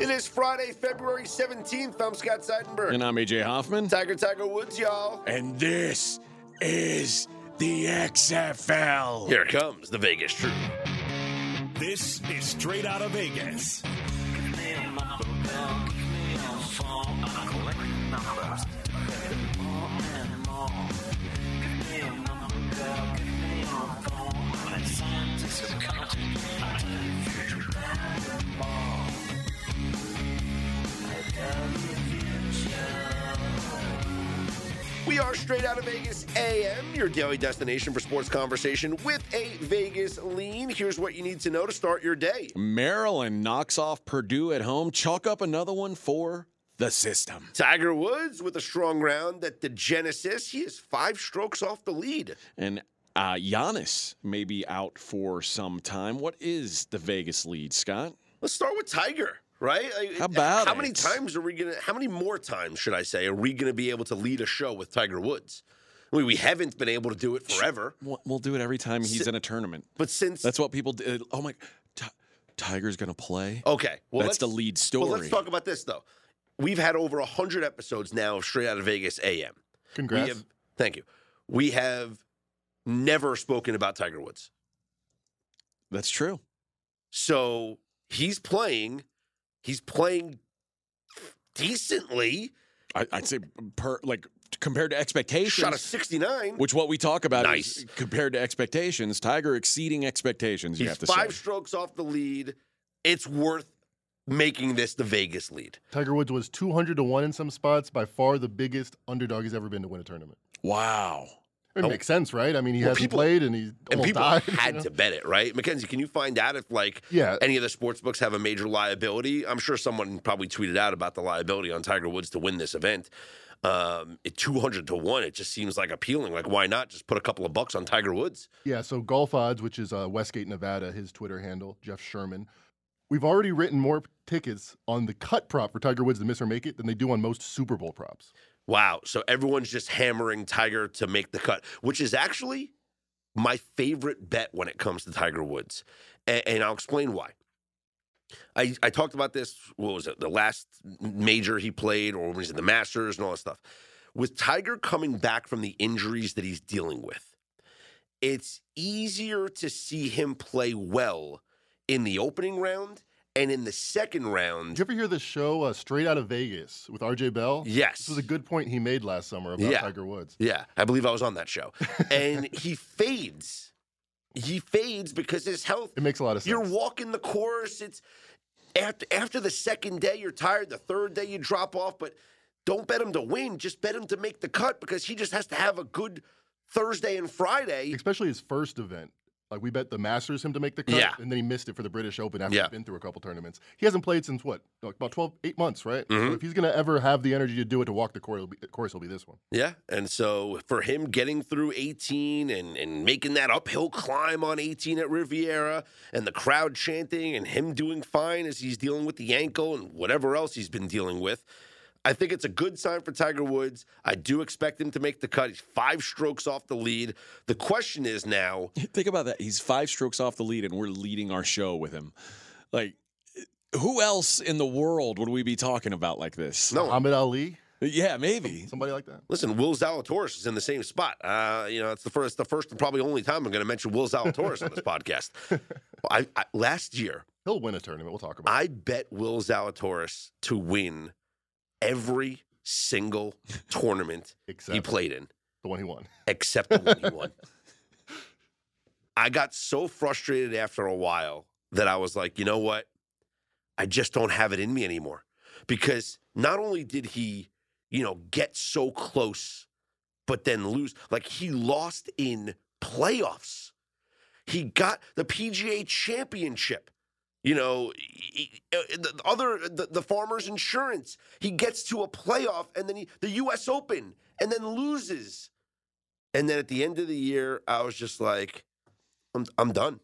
It is Friday, February 17th. I'm Scott Seidenberg. And I'm AJ Hoffman. Tiger Tiger Woods, y'all. And this is the XFL. Here comes the Vegas Truth. This is straight out of Vegas. We are straight out of Vegas AM, your daily destination for sports conversation with a Vegas lean. Here's what you need to know to start your day. Maryland knocks off Purdue at home. Chalk up another one for the system. Tiger Woods with a strong round at the Genesis. He is five strokes off the lead. And uh, Giannis may be out for some time. What is the Vegas lead, Scott? Let's start with Tiger. Right? Like, How about how it? many times are we gonna? How many more times should I say are we gonna be able to lead a show with Tiger Woods? I mean, we haven't been able to do it forever, We'll we'll do it every time he's Si- in a tournament. but since That's what people do. Oh my, Ti- Tiger's gonna play. okay, well, That's the let's- lead Well, story. let's talk about this though. We've had over hundred episodes now of Straight Out of Vegas AM. Congrats. We have, thank you. We have never spoken about Tiger Woods, That's true. so he's playing. He's playing decently. I, I'd say per like compared to expectations. Shot a sixty-nine. Which what we talk about Nice. is compared to expectations. Tiger exceeding expectations. You He's have to five say. strokes off the lead. It's worth making this the Vegas lead. Tiger Woods was 200 to 1 in some spots, by far the biggest underdog he's ever been to win a tournament. Wow. It Oh. makes sense, right? I mean, he Well, hasn't people- played and he And people died. you had know? to bet it, right? Mackenzie, can you find out if like Yeah. any of the sports books have a major liability? I'm sure someone probably tweeted out about the liability on Tiger Woods to win this event. Um, at 200 to 1, it just seems like appealing. Like, why not just put a couple of bucks on Tiger Woods? Yeah, so Golf Odds, which is uh, Westgate, Nevada, his Twitter handle, Jeff Sherman. We've already written more tickets on the cut prop for Tiger Woods to miss or make it than they do on most Super Bowl props. Wow. So everyone's just hammering Tiger to make the cut, which is actually my favorite bet when it comes to Tiger Woods. And, I'll explain why. I, I talked about this, what was it, the last major he played, or when he's in the Masters and all that stuff. With Tiger coming back from the injuries that he's dealing with, it's easier to see him play well in the opening round and in the second round. Did you ever hear the show uh, Straight Out of Vegas with RJ Bell? Yes. This was a good point he made last summer about Yeah. Tiger Woods. Yeah, I believe I was on that show. And he fades. He fades because his health. It makes a lot of sense. You're walking the course. It's after after the second day you're tired. The third day you drop off, but don't bet him to win. Just bet him to make the cut because he just has to have a good Thursday and Friday. Especially his first event. Like we bet the Masters him to make the cut, Yeah. and then he missed it for the British Open after Yeah. he's been through a couple tournaments. He hasn't played since what, like about 12, 8 months, right? So Mhm. if he's gonna ever have the energy to do it to walk the course, it'll be, course, it'll be this one. Yeah, and so for him getting through 18 and, and making that uphill climb on 18 at Riviera and the crowd chanting and him doing fine as he's dealing with the ankle and whatever else he's been dealing with, I think it's a good sign for Tiger Woods. I do expect him to make the cut. He's five strokes off the lead. The question is now, Think about that. He's five strokes off the lead, and we're leading our show with him. Like, who else in the world would we be talking about like this? no, Muhammad Ali, Yeah, maybe. somebody like that. listen, Will Zalatoris is in the same spot. Uh, you know, it's the first, the first and probably only time I'm going to mention Will Zalatoris on this podcast. I, I, last year, He'll win a tournament. We'll talk about. it. I bet Will Zalatoris to win every single tournament Except he played in, the one he won. except the one he won. I got so frustrated after a while that I was like, you know what? I just don't have it in me anymore. Because not only did he, you know, get so close, but then lose, like he lost in playoffs. He got the PGA championship. You know, he- uh, the other the, the Farmers Insurance. He gets to a playoff and then he, the U.S. Open and then loses. And then at the end of the year, I was just like, I'm I'm done.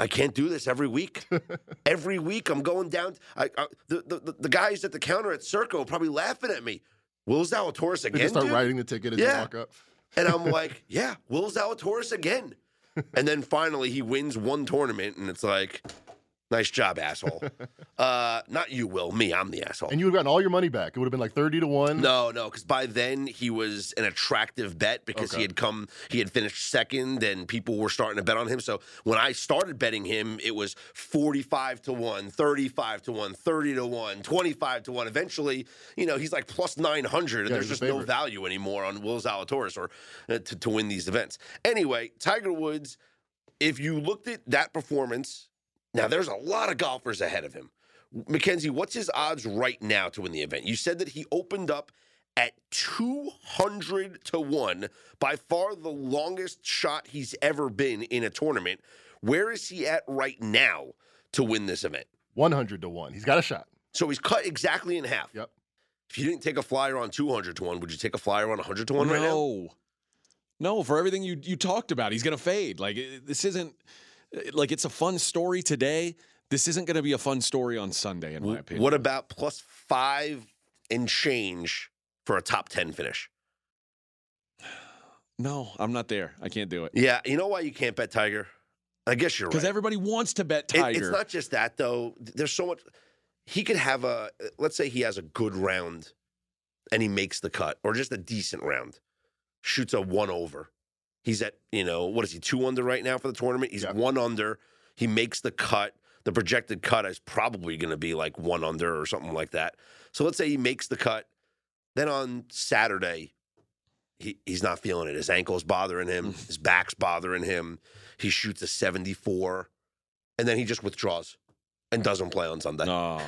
I can't do this every week. every week, I'm going down. I, I the, the the guys at the counter at Circa probably laughing at me. Will Zalatoris They again? just start dude? writing the ticket as Yeah. walk up. And I'm like, yeah, Will Zalatoris again. And then finally he wins one tournament, and it's like, Nice job, asshole. uh, not you, Will. Me, I'm the asshole. And you would have gotten all your money back. It would have been like 30 to 1. No, no, because by then he was an attractive bet because Okay. he had come, he had finished second, and people were starting to bet on him. So when I started betting him, it was 45 to 1, 35 to 1, 30 to 1, 25 to 1. Eventually, you know, he's like plus 900, and Yeah, there's just no value anymore on Will Zalatoris or uh, to, to win these events. Anyway, Tiger Woods, if you looked at that performance, now there's a lot of golfers ahead of him. Mackenzie, what's his odds right now to win the event? You said that he opened up at 200 to 1, by far the longest shot he's ever been in a tournament. Where is he at right now to win this event? 100 to 1. He's got a shot. So he's cut exactly in half. Yep. If you didn't take a flyer on 200 to 1, would you take a flyer on 100 to 1 right now? no, no. For everything you you talked about, he's gonna fade. Like this isn't Uh, like it's a fun story today. This isn't gonna be a fun story on Sunday, in my opinion. What about plus five and change for a top 10 finish? No, I'm not there. I can't do it Yeah, you know why you can't bet Tiger? I guess you're right. because everybody wants to bet It- Tiger. it's not just that though. There's so much. He could have a. Uh, let's say he has a good round, and he makes the cut, or just a decent round, shoots a one over. He's at you know what is he two under right now for the tournament? He's Yeah. one under. He makes the cut. The projected cut is probably going to be like one under or something like that. So let's say he makes the cut. Then on Saturday, he, he's not feeling it. His ankle's bothering him. Mm. His back's bothering him. He shoots a 74, and then he just withdraws and doesn't play on Sunday. no,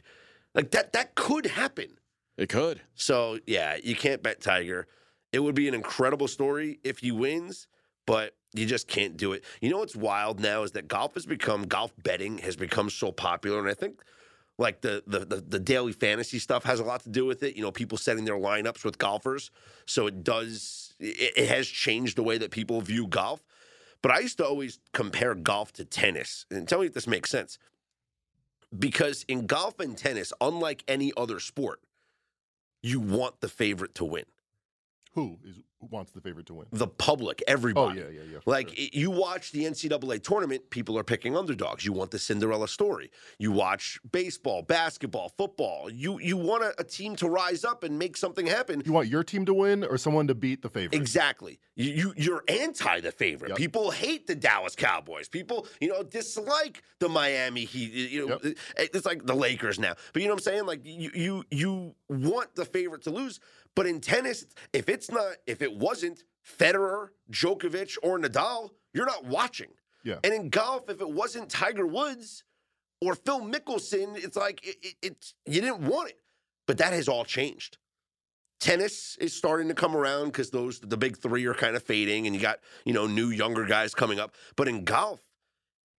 Like that, that could happen. it could. So yeah, you can't bet Tiger. It would be an incredible story if he wins, but you just can't do it. You know what's wild now is that golf has become golf betting has become so popular, and I think like the the the, the daily fantasy stuff has a lot to do with it. You know, people setting their lineups with golfers, so it does it, it has changed the way that people view golf. But I used to always compare golf to tennis, and tell me if this makes sense. Because in golf and tennis, unlike any other sport, you want the favorite to win. Who is who wants the favorite to win? The public, everybody. Oh, yeah, yeah, yeah. Like sure. you watch the NCAA tournament, people are picking underdogs. You want the Cinderella story. You watch baseball, basketball, football. You you want a, a team to rise up and make something happen. you want your team to win or someone to beat the favorite? Exactly. You, you you're anti the favorite. Yep. People hate the Dallas Cowboys. People, you know, dislike the Miami Heat. You know, it's like the Lakers now. But you know what I'm saying? Like you you you want the favorite to lose. But in tennis, if it's not, if it wasn't Federer, Djokovic, or Nadal, you're not watching. Yeah. And in golf, if it wasn't Tiger Woods or Phil Mickelson, it's like it, it, it's you didn't want it. But that has all changed tennis is starting to come around because those the big three are kind of fading and you got you know new younger guys coming up but in golf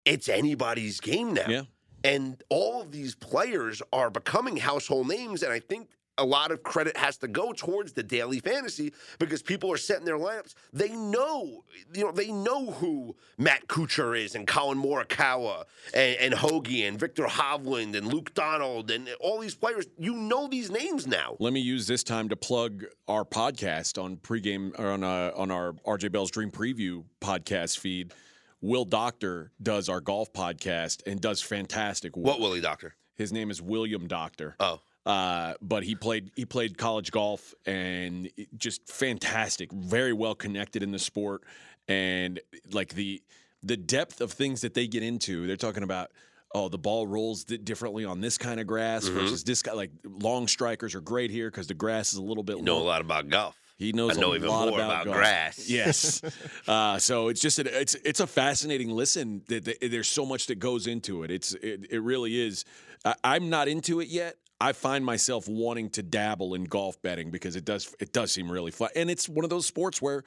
it's anybody's game now Yeah. and all of these players are becoming household names and i think a lot of credit has to go towards the daily fantasy because people are setting their lineups. They know, you know, they know who Matt Kuchar is and Collin Morikawa and, and Hoagie and Viktor Hovland and Luke Donald and all these players. You know these names now. Let me use this time to plug our podcast on pregame or on uh, on our RJ Bell's Dream Preview podcast feed. Will Doctor does our golf podcast and does fantastic work. What Willie Doctor? His name is William Doctor. Oh. Uh, but he played he played college golf and just fantastic, very well connected in the sport, and like the the depth of things that they get into. They're talking about oh the ball rolls di- differently on this kind of grass Mm-hmm. versus this guy. Like long strikers are great here because the grass is a little bit. You know a lot about golf. He knows I know a even lot more about, about grass. Yes. uh, so it's just a, it's it's a fascinating listen. That There's so much that goes into it. It's it, it really is. I, I'm not into it yet. I find myself wanting to dabble in golf betting because it does it does seem really fun, and it's one of those sports where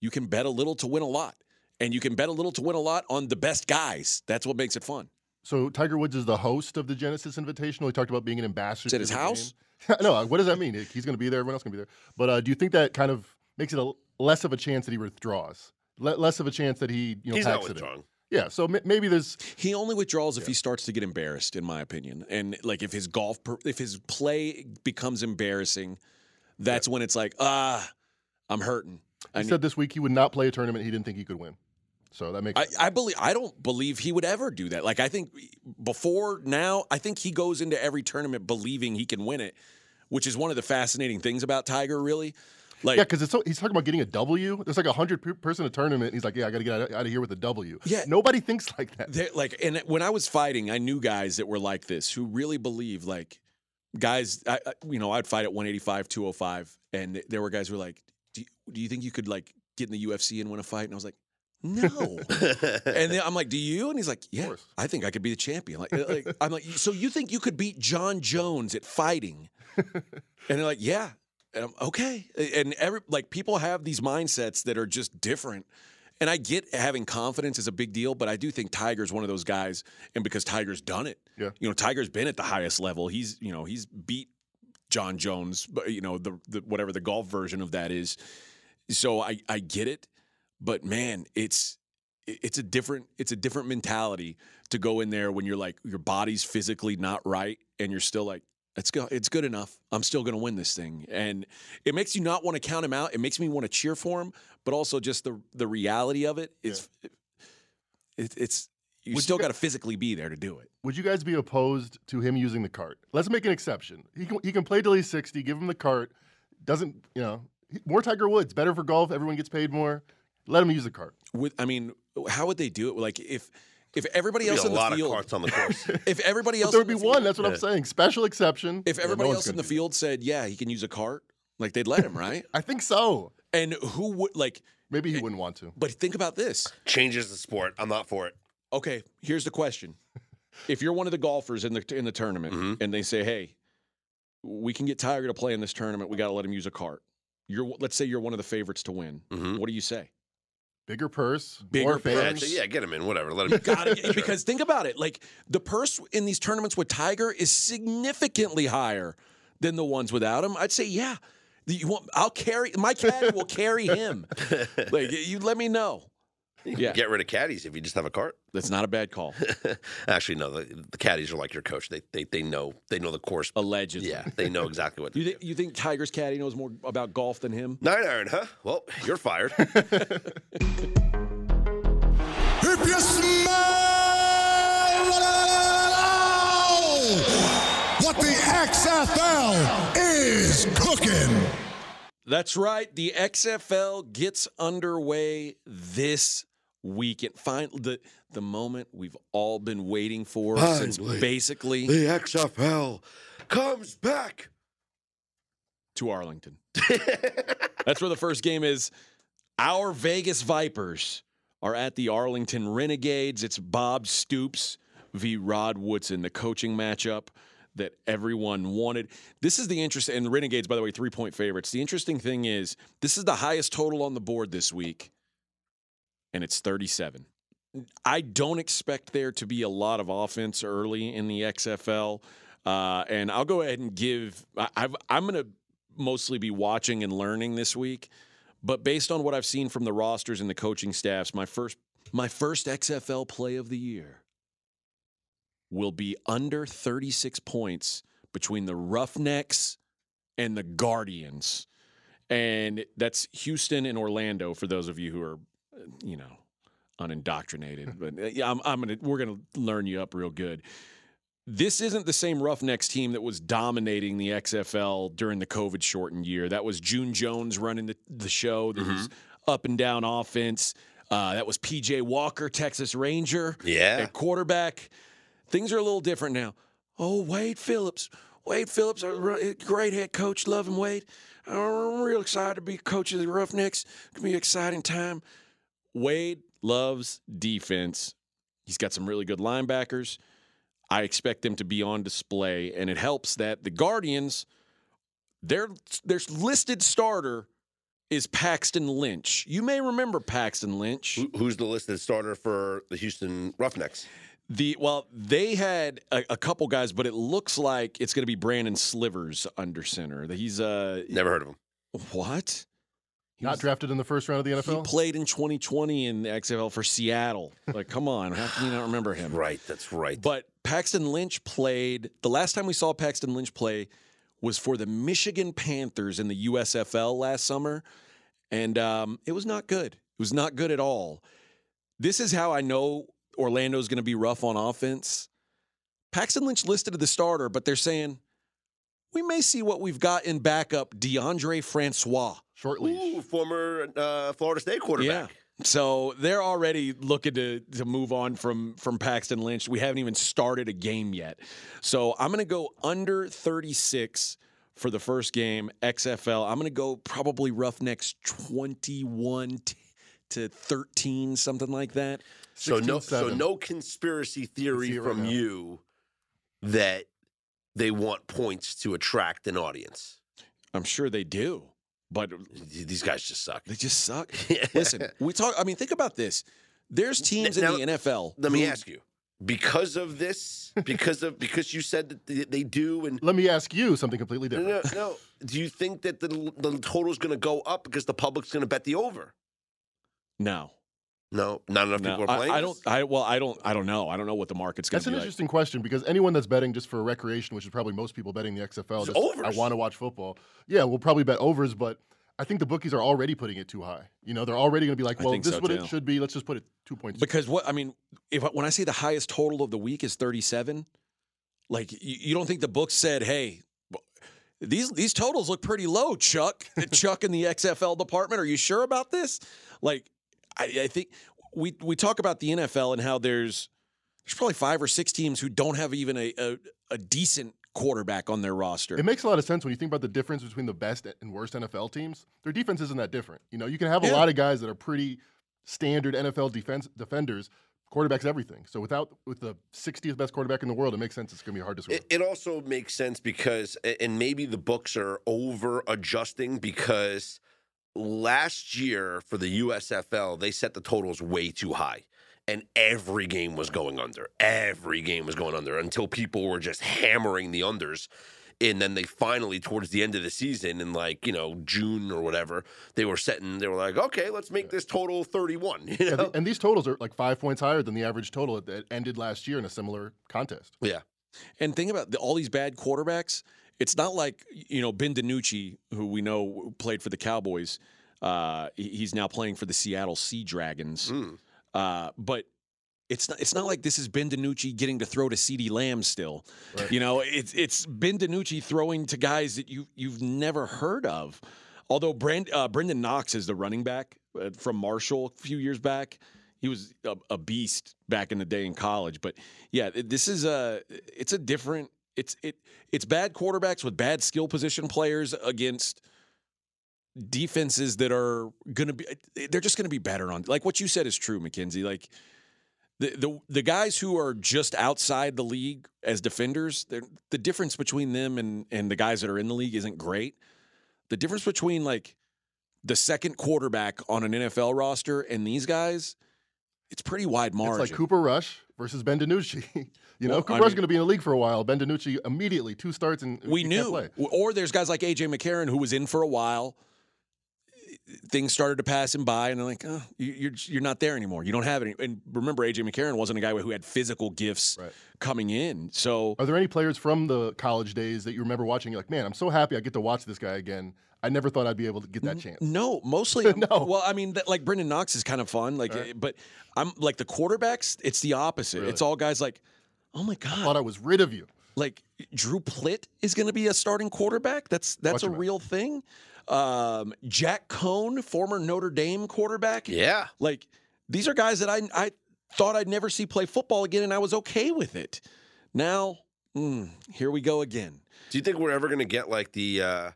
you can bet a little to win a lot, and you can bet a little to win a lot on the best guys. That's what makes it fun. So Tiger Woods is the host of the Genesis Invitational. He talked about being an ambassador. Is it to his house? no, what does that mean? He's going to be there. Everyone else going to be there. But uh, do you think that kind of makes it a, less of a chance that he withdraws? Le- less of a chance that he you know He's not packs it in? withdrawing. Yeah. So m- maybe there's He only withdraws if he starts to get embarrassed, in my opinion. And like if his golf, per- if his play becomes embarrassing, that's when it's like, ah, I'm hurting. I He need- said this week he would not play a tournament he didn't think he could win. So that makes I, sense. I believe I don't believe he would ever do that. Like I think before now, I think he goes into every tournament believing he can win it, which is one of the fascinating things about Tiger. Really, like yeah, because so, he's talking about getting a W. There's like a hundred per- person a tournament. And he's like, yeah, I got to get out, out of here with a W. Yeah. nobody thinks like that. Like, and when I was fighting, I knew guys that were like this who really believe like guys. I, I, you know, I'd fight at 185, 205, and there were guys who were like, do you, do you think you could like get in the UFC and win a fight? And I was like, no. and then I'm like, do you? And he's like, yeah, course. I think I could be the champion. Like, uh, like I'm like, so you think you could beat Jon Jones at fighting? and they're like, yeah. And I'm, okay. And every like people have these mindsets that are just different. And I get having confidence is a big deal, but I do think Tiger's one of those guys, and because Tiger's done it, Yeah. you know, Tiger's been at the highest level. He's, you know, he's beat Jon Jones, but you know, the, the whatever the golf version of that is. So I I get it, but man, it's it's a different it's a different mentality to go in there when you're like your body's physically not right and you're still like it's good it's good enough. I'm still going to win this thing. And it makes you not want to count him out. It makes me want to cheer for him, but also just the the reality of it is it, it's you Would still got to physically be there to do it. Would you guys be opposed to him using the cart? Let's make an exception. He can he can play till he's sixty. Give him the cart. Doesn't you know more Tiger Woods? Better for golf. Everyone gets paid more. Let him use the cart. With I mean, how would they do it? Like if if everybody Be else a in the lot of field, carts on the course. if everybody else there in would be field- one. That's what I'm saying. Special exception. If Yeah, no everybody else in the do field said, "Yeah, he can use a cart," like they'd let him, right? I think so. And who would like? Maybe he wouldn't want to. But think about this. Changes the sport. I'm not for it. Okay, here's the question: If you're one of the golfers in the in the tournament, Mhm. and they say, "Hey, we can get Tiger to play in this tournament. We got to let him use a cart." You're let's say you're one of the favorites to win. Mhm. What do you say? Bigger purse, Bigger more purse. Yeah, fans. so yeah, get him in. Whatever. Let him. Got it. Because think about it. Like the purse in these tournaments with Tiger is significantly higher than the ones without him. I'd say, yeah. You want, I'll carry my caddy will carry him. Like you let me know. Yeah. Get rid of caddies if you just have a cart. That's not a bad call. Actually, no. The, the caddies are like your coach. They they they know they know the course. Allegedly. Yeah, they know exactly what. You do. think you think Tiger's caddy knows more about golf than him? Nine iron, huh? Well, you're fired. If you smell what the XFL is cooking. That's right. The XFL gets underway this weekend. Find the the moment we've all been waiting for since basically the XFL comes back. to Arlington. That's where the first game is. Our Vegas Vipers are at the Arlington Renegades. It's Bob Stoops v. Rod Woodson, the coaching matchup that everyone wanted. This is the interest, and the Renegades, by the way, three point favorites. The interesting thing is, this is the highest total on the board this week, and it's 37. I don't expect there to be a lot of offense early in the XFL. Uh, and I'll go ahead and give, I, I'm going to mostly be watching and learning this week. But based on what I've seen from the rosters and the coaching staffs, my first my first XFL play of the year will be under 36 points between the Roughnecks and the Guardians. And that's Houston and Orlando for those of you who are, you know, unindoctrinated. but uh, yeah, I'm, I'm gonna we're gonna learn you up real good. This isn't the same Roughnecks team that was dominating the XFL during the COVID shortened year. That was June Jones running the, the show. That was up and down offense. Uh, that was PJ Walker, Texas Ranger Yeah. at quarterback. Things are a little different now. Oh, Wade Phillips. Wade Phillips, a great head coach. Love him, Wade. I'm real excited to be coach of the Roughnecks. It's going to be an exciting time. Wade loves defense. He's got some really good linebackers. I expect them to be on display, and it helps that the Guardians, their their listed starter is Paxton Lynch. You may remember Paxton Lynch. Who's the listed starter for the Houston Roughnecks? The well, they had a, a couple guys, but it looks like it's going to be Brandon Silvers under center. He's uh Never heard of him. what? He Not was- drafted in the first round of the NFL. He played in 2020 in the XFL for Seattle. Like, come on, how can you not remember him? Right, that's right. But Paxton Lynch played. The last time we saw Paxton Lynch play was for the Michigan Panthers in the USFL last summer, and um, it was not good. It was not good at all. this is how I know Orlando's going to be rough on offense. Paxton Lynch listed as the starter, but they're saying we may see what we've got in backup Deondre Francois. Short leash. Ooh, former uh, Florida State quarterback. Yeah. So they're already looking to to move on from from Paxton Lynch. We haven't even started a game yet. So I'm going to go under 36 for the first game XFL. I'm going to go probably Roughnecks 21 t- to 13 something like that. So no, so no conspiracy theory see it right from now. you that they want points to attract an audience. I'm sure they do. But These guys just suck. they just suck. Listen, we talk I mean think about this. There's teams Now- in the NFL. Let me ask you, because of this, because of because you said that they, they do, and Let me ask you something completely different. no, no, do you think that the the total is going to go up because the public's going to bet the over? No. No, not enough No, people are playing. I, I don't. I well, I don't. I don't know. I don't know what the market's going That's to an be like. interesting question because anyone that's betting just for recreation, which is probably most people betting the XFL, It's just, I want to watch football. Yeah, we'll probably bet overs, but I think the bookies are already putting it too high. You know, they're already going to be like, well, this so, is what too. it should be. Let's just put it two points. Because what I mean, if when I say the highest total of the week is 37, like you, you don't think the book said, "Hey, these these totals look pretty low, Chuck." Chuck in the XFL department, are you sure about this? Like, I, I think we we talk about the NFL and how there's there's probably five or six teams who don't have even a a, a decent quarterback on their roster. It makes a lot of sense when you think about the difference between the best and worst NFL teams. Their defense isn't that different. You know, you can have a Yeah. lot of guys that are pretty standard NFL defense defenders. Quarterbacks everything. So without with the 60th best quarterback in the world, it makes sense it's going to be hard to score. It, it also makes sense because, and maybe the books are over adjusting because last year for the USFL, they set the totals way too high. And every game was going under. Every game was going under until people were just hammering the unders. And then they finally, towards the end of the season, in like, you know, June or whatever, they were setting, they were like, okay, let's make this total 31. You Yeah, know? the- and these totals are like five points higher than the average total that ended last year in a similar contest. yeah. And think about the, all these bad quarterbacks. It's not like you know Ben DiNucci, who we know played for the Cowboys. Uh, he's now playing for the Seattle Sea Dragons. Mm. Uh, but it's not. It's not like this is Ben DiNucci getting to throw to CeeDee Lamb still. Right. You know, it's it's Ben DiNucci throwing to guys that you you've never heard of. Although Brand, uh, Brenden Knox is the running back uh, from Marshall a few years back. He was a, a beast back in the day in college. But yeah, this is a it's a different it's it it's bad quarterbacks with bad skill position players against defenses that are going to be they're just going to be better on like what you said is true Mackenzie like the, the the guys who are just outside the league as defenders the difference between them and and the guys that are in the league isn't great. The difference between like the second quarterback on an NFL roster and these guys it's pretty wide margin It's like Cooper Rush versus Ben DiNucci. you know, Well, I mean- going to be in the league for a while. Ben DiNucci immediately two starts and we knew. play. Or there's guys like AJ McCarron who was in for a while. Things started to pass him by, and they're like, oh, you- you're you're not there anymore. You don't have any. And remember, AJ McCarron wasn't a guy who had physical gifts Right. coming in. So Are there any players from the college days that you remember watching? You're like, man, I'm so happy I get to watch this guy again. I never thought I'd be able to get that chance. no, mostly No. Well, I mean, that, like Brenden Knox is kind of fun. Like, Right. but I'm like the quarterbacks. It's the opposite. Really? It's all guys like, oh my god, I thought I was rid of you. like Drew Plitt is going to be a starting quarterback. That's that's Watch a him out. real thing. Um, Jack Coan, former Notre Dame quarterback. Yeah. Like these are guys that I I thought I'd never see play football again, and I was okay with it. Now, mm, here we go again. Do you think we're ever going to get like the uh,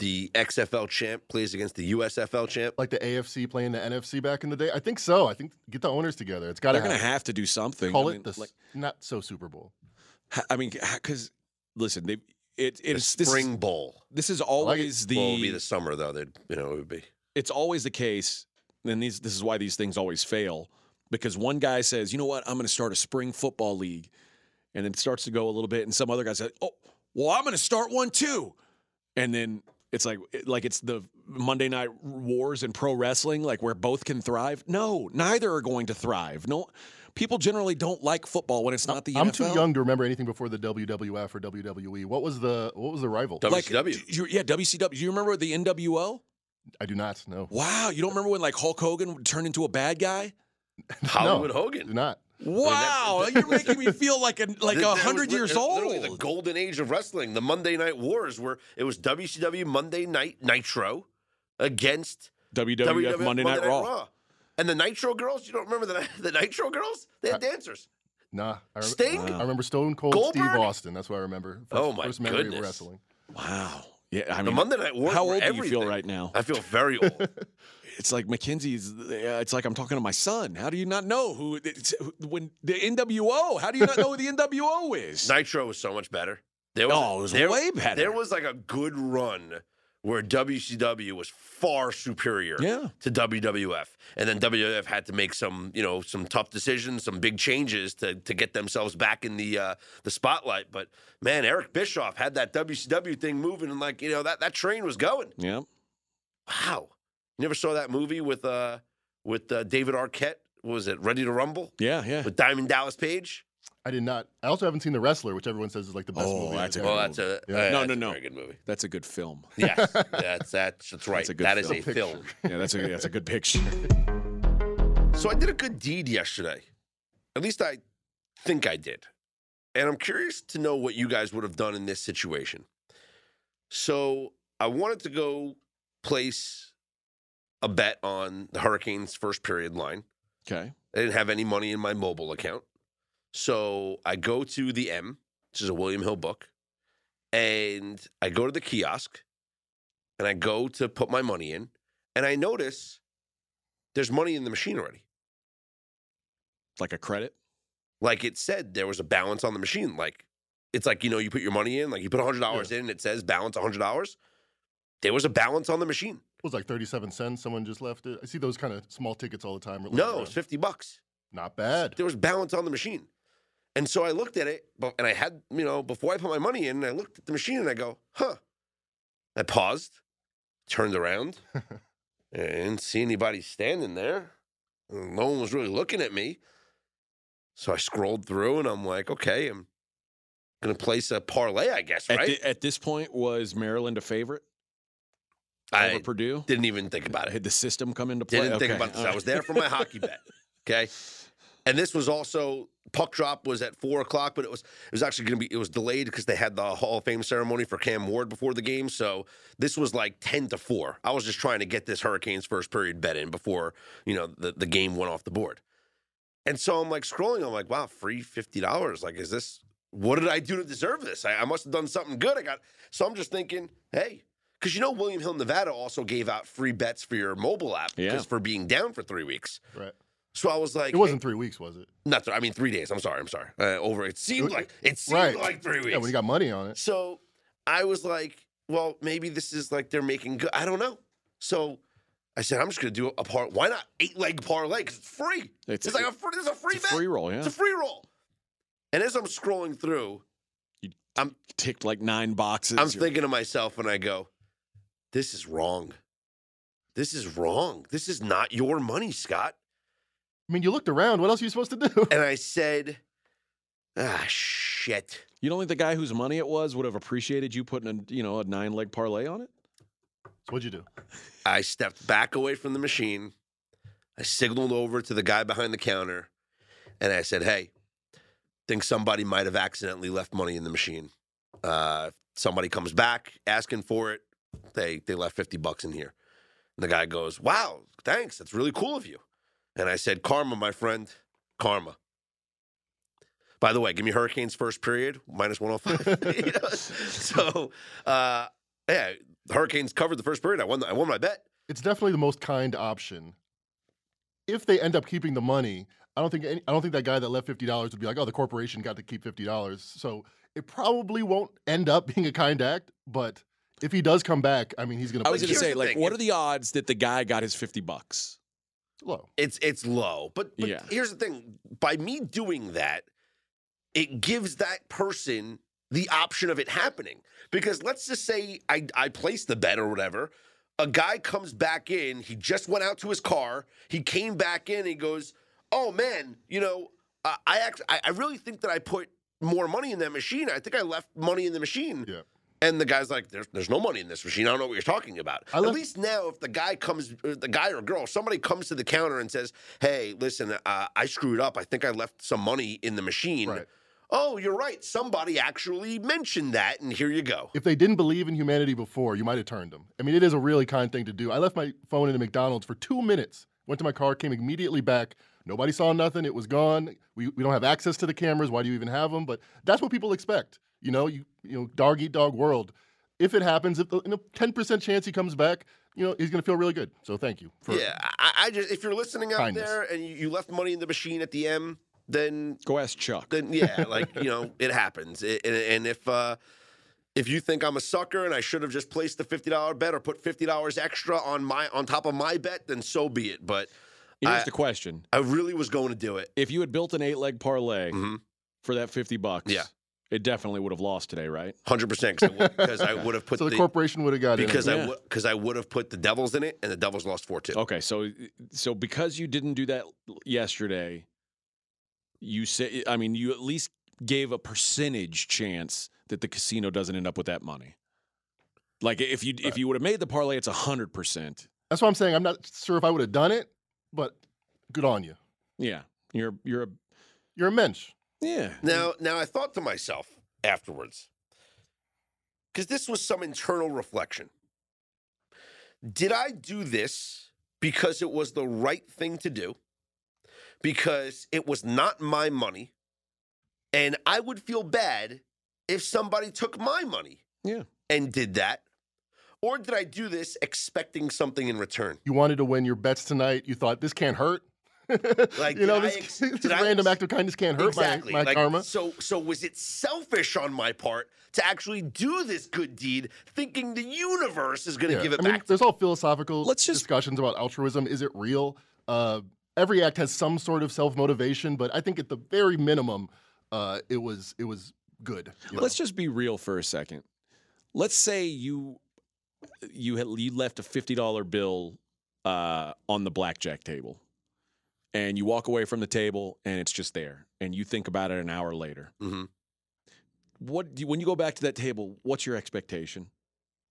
the XFL champ plays against the USFL champ? Like the AFC playing the NFC back in the day. I think so. I think get the owners together. It's got to They're going to have to do something. call I it mean, the like, not so Super Bowl. I mean, because listen, they it The it's this spring is, bowl. this is like always the well, it would be the summer though. They'd you know it would be. it's always the case, and these this is why these things always fail because one guy says, you know what, I'm going to start a spring football league, and then it starts to go a little bit, and some other guy says, oh, well, I'm going to start one too, and then it's like like it's the Monday Night Wars in pro wrestling, like where both can thrive. No, neither are going to thrive. No. People generally don't like football when it's not the I'm NFL. too young to remember anything before the WWF or WWE. What was the what was the rival? W- Like, WCW. you- yeah, WCW. Do you remember the NWO? I do not know. Wow, you don't remember when like Hulk Hogan turned into a bad guy? Hollywood no, Hogan. Do not. Wow, you're making me feel like a like a hundred years lit- literally old. The golden age of wrestling, the Monday Night Wars, where it was WCW Monday Night Nitro against WWF, WWF Monday, Night, Raw. And the Nitro girls, you don't remember the the Nitro girls? They had dancers. Nah. I, Sting? Wow. I remember Stone Cold Goldberg? Steve Austin. That's what I remember. First, Oh, my first memory goodness. of wrestling. Wow. Yeah, I mean, The Monday Night Wars. how were old do you feel right now? I feel very old. It's like Mackenzie's. uh, It's like I'm talking to my son. How do you not know who? When the NWO? How do you not know who the NWO is? Nitro was so much better. There was, Oh, it was there, way better. There was like a good run where WCW was far superior Yeah. to WWF, and then WWF had to make some, you know, some tough decisions, some big changes to to get themselves back in the uh, the spotlight. But man, Eric Bischoff had that WCW thing moving, and like you know that that train was going. Yeah. Wow, you never saw that movie with uh with uh, David Arquette? What was it Ready to Rumble Yeah. Yeah. with Diamond Dallas Page? I did not. I also haven't seen The Wrestler, which everyone says is like the best Oh, movie. that's a Well, ever that's a Yeah. uh, No, that's no, a no. very good movie. That's a good film. Yes, that's that's that's right. a good That is film. a Picture. film. Yeah, that's a that's a good picture. So I did a good deed yesterday. At least I think I did. And I'm curious to know what you guys would have done in this situation. So I wanted to go place a bet on the Hurricanes first period line. Okay. I didn't have any money in my mobile account. So I go to the M, which is a William Hill book, and I go to the kiosk and I go to put my money in, and I notice there's money in the machine already. Like a credit. Like it said there was a balance on the machine. Like it's like, you know, you put your money in, like you put $100 in and it says balance $100. There was a balance on the machine. It was like 37 cents. Someone just left it. I see those kind of small tickets all the time. No, it's 50 bucks. Not bad. there was balance on the machine. And so I looked at it, but and I had, you know, before I put my money in, I looked at the machine and I go, huh. I paused, turned around, and didn't see anybody standing there. No one was really looking at me. So I scrolled through and I'm like, okay, I'm gonna place a parlay, I guess, At, right? at this point, was Maryland a favorite I over Purdue? didn't even think about it. Had the system come into play? Didn't think about this. all I was there for my hockey bet. Okay. And this was also puck drop was at four o'clock, but it was it was actually gonna be it was delayed because they had the Hall of Fame ceremony for Cam Ward before the game. So this was like ten to four. I was just trying to get this Hurricanes first period bet in before, you know, the, the game went off the board. And so I'm like scrolling, I'm like, wow, free fifty dollars. Like, is this what did I do to deserve this? I, I must have done something good. I got so I'm just thinking, hey, because you know William Hill, Nevada also gave out free bets for your mobile app Yeah. because for being down for three weeks. Right. So I was like, It wasn't three weeks, was it? not. th- I mean, three days. I'm sorry. I'm sorry. Uh, over. It seemed like it seemed right. like three weeks. Yeah, when you got money on it. so I was like, well, maybe this is like they're making good. I don't know. So I said, I'm just gonna do a part. Why not eight leg parlay? Because it's free. It's, It's, like a free. It's a free it's a free roll, yeah. It's a free roll. And as I'm scrolling through, you I'm Ticked like nine boxes. I'm thinking to myself, and I go, this is wrong. This is wrong. This is not your money, Scott. I mean, you looked around. What else are you supposed to do? And I said, ah, shit. You don't think the guy whose money it was would have appreciated you putting a you know a nine leg parlay on it? So what'd you do? I stepped back away from the machine. I signaled over to the guy behind the counter and I said, Hey, think somebody might have accidentally left money in the machine. Uh, if somebody comes back asking for it, they, they left 50 bucks in here. And the guy goes, Wow, thanks. That's really cool of you. And I said, Karma, my friend, karma. By the way, give me Hurricanes first period, minus 105. You know? So, uh, yeah, Hurricanes covered the first period. I won, I won my bet. It's definitely the most kind option. If they end up keeping the money, I don't think any, I don't think that guy that left fifty dollars would be like, oh, the corporation got to keep fifty dollars. So it probably won't end up being a kind act. But if he does come back, I mean, he's gonna. I was going to say, like, thing, what are the odds that the guy got his fifty bucks? low. It's it's low, but, but Yeah. here's the thing: by me doing that, it gives that person the option of it happening. Because let's just say I I place the bet or whatever. A guy comes back in. He just went out to his car. He came back in. He goes, "Oh man, you know, uh, I actually I, I really think that I put more money in that machine. I think I left money in the machine." Yeah. And the guy's like, "There's there's no money in this machine. I don't know what you're talking about." At least now, if the guy comes, the guy or girl, somebody comes to the counter and says, "Hey, listen, uh, I screwed up. I think I left some money in the machine." Right. Oh, you're right. Somebody actually mentioned that, and here you go. If they didn't believe in humanity before, you might have turned them. I mean, it is a really kind thing to do. I left my phone in a McDonald's for two minutes, went to my car, came immediately back. Nobody saw nothing. It was gone. We, we don't have access to the cameras. Why do you even have them? But that's what people expect. You know, you you know, dog eat dog world. If it happens, if the, in a ten percent chance he comes back, you know, he's gonna feel really good. So thank you. For, Yeah, I, I just if you're listening out Kindness. there and you, you left money in the machine at the M, then Go ask Chuck. then yeah, like you know, it happens. It, and, and if uh, if you think I'm a sucker and I should have just placed the fifty dollar bet or put fifty dollars extra on my on top of my bet, then so be it. But Here's I- the question: I really was going to do it. If you had built an eight-leg parlay Mhm. for that fifty bucks, Yeah. It definitely would have lost today, right? Hundred percent because I would have put So the, the, corporation would have got because in. I Yeah. would because I would have put the Devils in it and the Devils lost four two. Okay, so so because you didn't do that yesterday, you say I mean you at least gave a percentage chance that the casino doesn't end up with that money. Like if you if you would have made the parlay, it's hundred percent. That's what I'm saying. I'm not sure if I would have done it, but good on you. Yeah, you're you're a You're a mensch. Yeah. Now, now I thought to myself afterwards, because this was some internal reflection. Did I do this because it was the right thing to do? Because it was not my money, and I would feel bad if somebody took my money Yeah. and did that? Or did I do this expecting something in return? You wanted to win your bets tonight. You thought this can't hurt. Like, you know, this, ex- this did I random ex- act of kindness can't hurt exactly. my, my like, karma. So, so was it selfish on my part to actually do this good deed, thinking the universe is going to Yeah. give it I mean, back? to there's all philosophical Let's just- discussions about altruism. Is it real? Uh, every act has some sort of self motivation, but I think at the very minimum, uh, it was it was good. Let's just be real for a second. Let's say you you had you left a fifty dollar bill uh, on the blackjack table, and you walk away from the table and it's just there, and you think about it an hour later. Mhm. What do you, when you go back to that table? What's your expectation?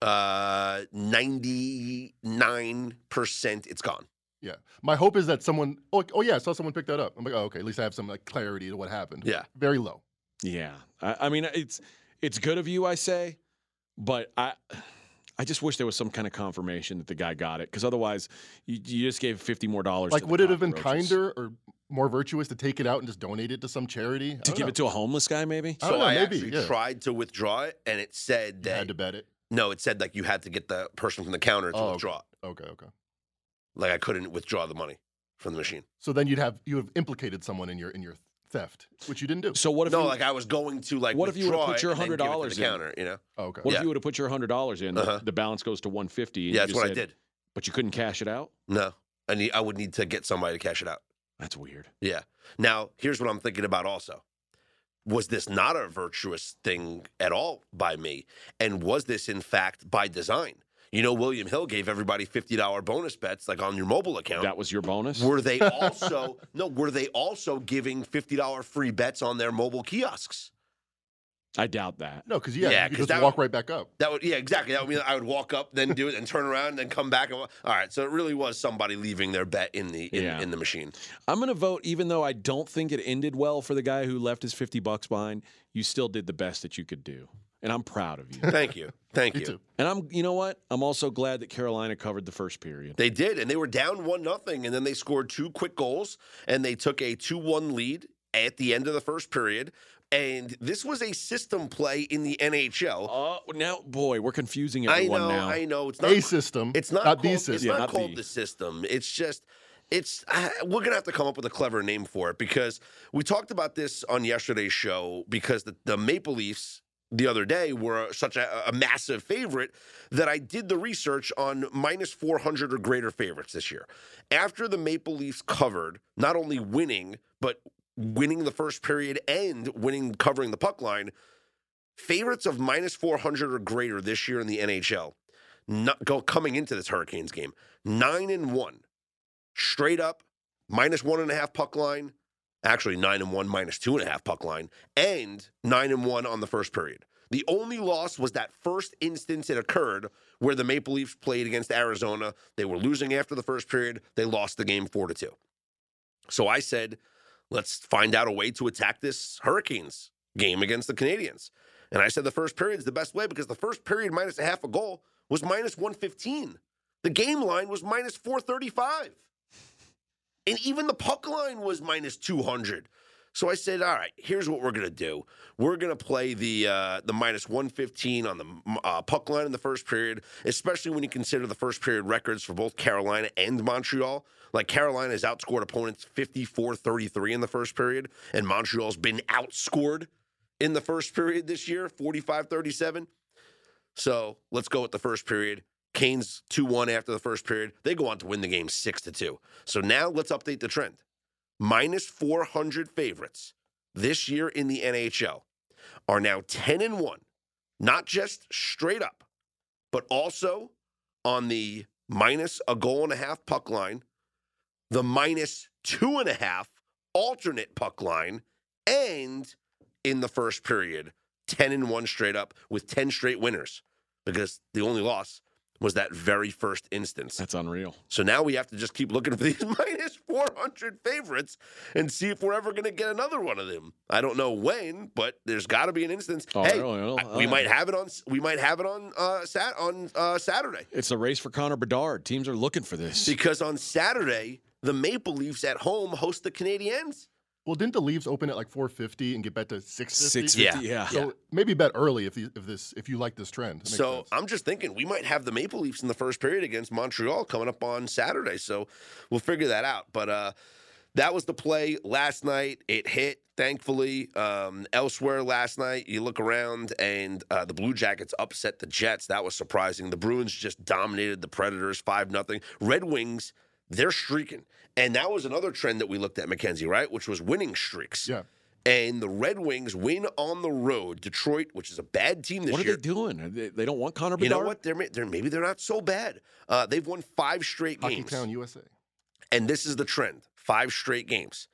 Uh, ninety-nine percent, it's gone. Yeah. My hope is that someone. Oh, oh yeah, I saw someone pick that up. I'm like, oh, okay. At least I have some like clarity to what happened. Yeah. Very low. Yeah, I, I mean it's it's good of you, I say, but I. I just wish there was some kind of confirmation that the guy got it, because otherwise, you, you just gave fifty more dollars. Like, to the would it have been kinder or more virtuous to take it out and just donate it to some charity? to give it to a homeless guy? Maybe. I So don't know, I maybe, actually yeah. tried to withdraw it, and it said You that had to bet it. no, it said like you had to get the person from the counter to Oh, withdraw it. Okay, okay. Like I couldn't withdraw the money from the machine. So then you'd have you have implicated someone in your in your theft, which you didn't do. So what if No, you, like I was going to like What if you would've put your and then give it to $100 the in? counter, you know? Oh, okay. What Yeah. if you would have put your hundred dollars in? the- Uh-huh. The, balance goes to one fifty. Yeah, that's what I did. But you couldn't cash it out. No, I need I would need to get somebody to cash it out. That's weird. Yeah. Now, here's what I'm thinking about also. Was this not a virtuous thing at all by me? And was this, in fact, by design? You know, William Hill gave everybody $50 bonus bets, like on your mobile account. That was your bonus. were they also, no, were they also giving $50 free bets on their mobile kiosks? I doubt that. No, because yeah, Yeah, you just walk would- right back up. That would, yeah, exactly. That would mean I would walk up, then do it, and turn around, and then come back. And, all right, so it really was somebody leaving their bet in the in, Yeah. in the machine. I'm going to vote, even though I don't think it ended well for the guy who left his fifty bucks behind. You still did the best that you could do, and I'm proud of you. Thank you, thank Me you. too. and I'm, you know what? I'm also glad that Carolina covered the first period. They did, and they were down one nothing, and then they scored two quick goals, and they took a two one lead at the end of the first period. And this was a system play in the NHL. Oh, now, boy, we're confusing I everyone know, now. I know. It's not. A system. It's not, not called, the It's system. Yeah, not not called the. the system. It's just. It's uh, we're gonna have to come up with a clever name for it because we talked about this on yesterday's show because the, the Maple Leafs the other day were uh, such a, a massive favorite that I did the research on minus 400 or greater favorites this year. After the Maple Leafs covered, not only winning, but winning the first period and winning covering the puck line, favorites of minus 400 or greater this year in the NHL, not go coming into this Hurricanes game, nine and one, straight up, minus one and a half puck line, actually nine and one, minus two and a half puck line, and nine and one on the first period. The only loss was that first instance it occurred where the Maple Leafs played against Arizona. They were losing after the first period. They lost the game 4 to 2. So I said, let's find out a way to attack this Hurricanes game against the Canadiens. And I said the first period is the best way because the first period minus a half a goal was minus 115. The game line was minus 435. And even the puck line was minus 200. So I said, all right, here's what we're going to do. We're going to play the uh, the minus 115 on the uh, puck line in the first period, especially when you consider the first period records for both Carolina and Montreal. Like Carolina has outscored opponents 54 33 in the first period, and Montreal's been outscored in the first period this year 45 37. So let's go with the first period. Canes 2 1 after the first period. They go on to win the game 6 to 2. So now let's update the trend minus 400 favorites this year in the NHL are now 10 and 1, not just straight up, but also on the minus a goal and a half puck line, the minus two and a half alternate puck line, and in the first period, 10 and 1 straight up with 10 straight winners because the only loss was that very first instance. That's unreal. So now we have to just keep looking for these minus 400 favorites and see if we're ever going to get another one of them. I don't know when, but there's got to be an instance. Oh, hey, really? I- we uh, might have it on. We might have it on uh, sat on uh, Saturday It's a race for Connor Bedard. Teams are looking for this. because on Saturday the Maple Leafs at home host the Canadiens. Well, didn't the Leafs open at like 450 and get bet to 650? Six Yeah. Yeah. So maybe bet early if, the, if this if you like this trend. So sense. I'm just thinking we might have the Maple Leafs in the first period against Montreal coming up on Saturday. So we'll figure that out. But uh, that was the play last night. It hit, thankfully. Um, elsewhere last night, you look around and uh, the Blue Jackets upset the Jets. That was surprising. The Bruins just dominated the Predators 5 0. Red Wings, they're streaking. And that was another trend that we looked at, Mackenzie, right? Which was winning streaks. yeah. And the Red Wings win on the road. Detroit, which is a bad team this What are year. they doing? They, they don't want Connor You know what? They're, they're maybe they're not so bad. Uh, they've won five straight Hockey games, Town, USA. and this is the trend: five straight games.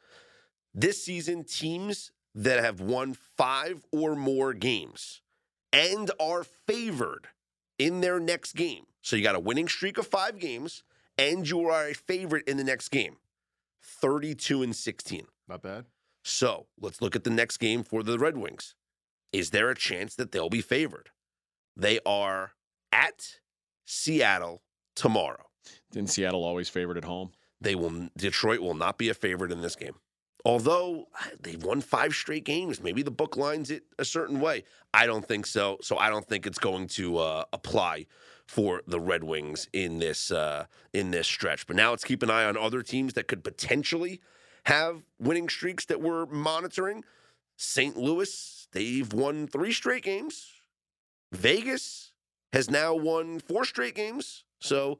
This season, teams that have won five or more games and are favored in their next game. So you got a winning streak of five games, and you are a favorite in the next game. Thirty-two and sixteen. Not bad. So let's look at the next game for the Red Wings. Is there a chance that they'll be favored? They are at Seattle tomorrow. Didn't Seattle always favored at home? They will Detroit will not be a favorite in this game. Although they've won five straight games, maybe the book lines it a certain way. I don't think so. So I don't think it's going to uh, apply for the Red Wings in this uh, in this stretch. But now let's keep an eye on other teams that could potentially have winning streaks that we're monitoring. St. Louis, they've won three straight games. Vegas has now won four straight games. So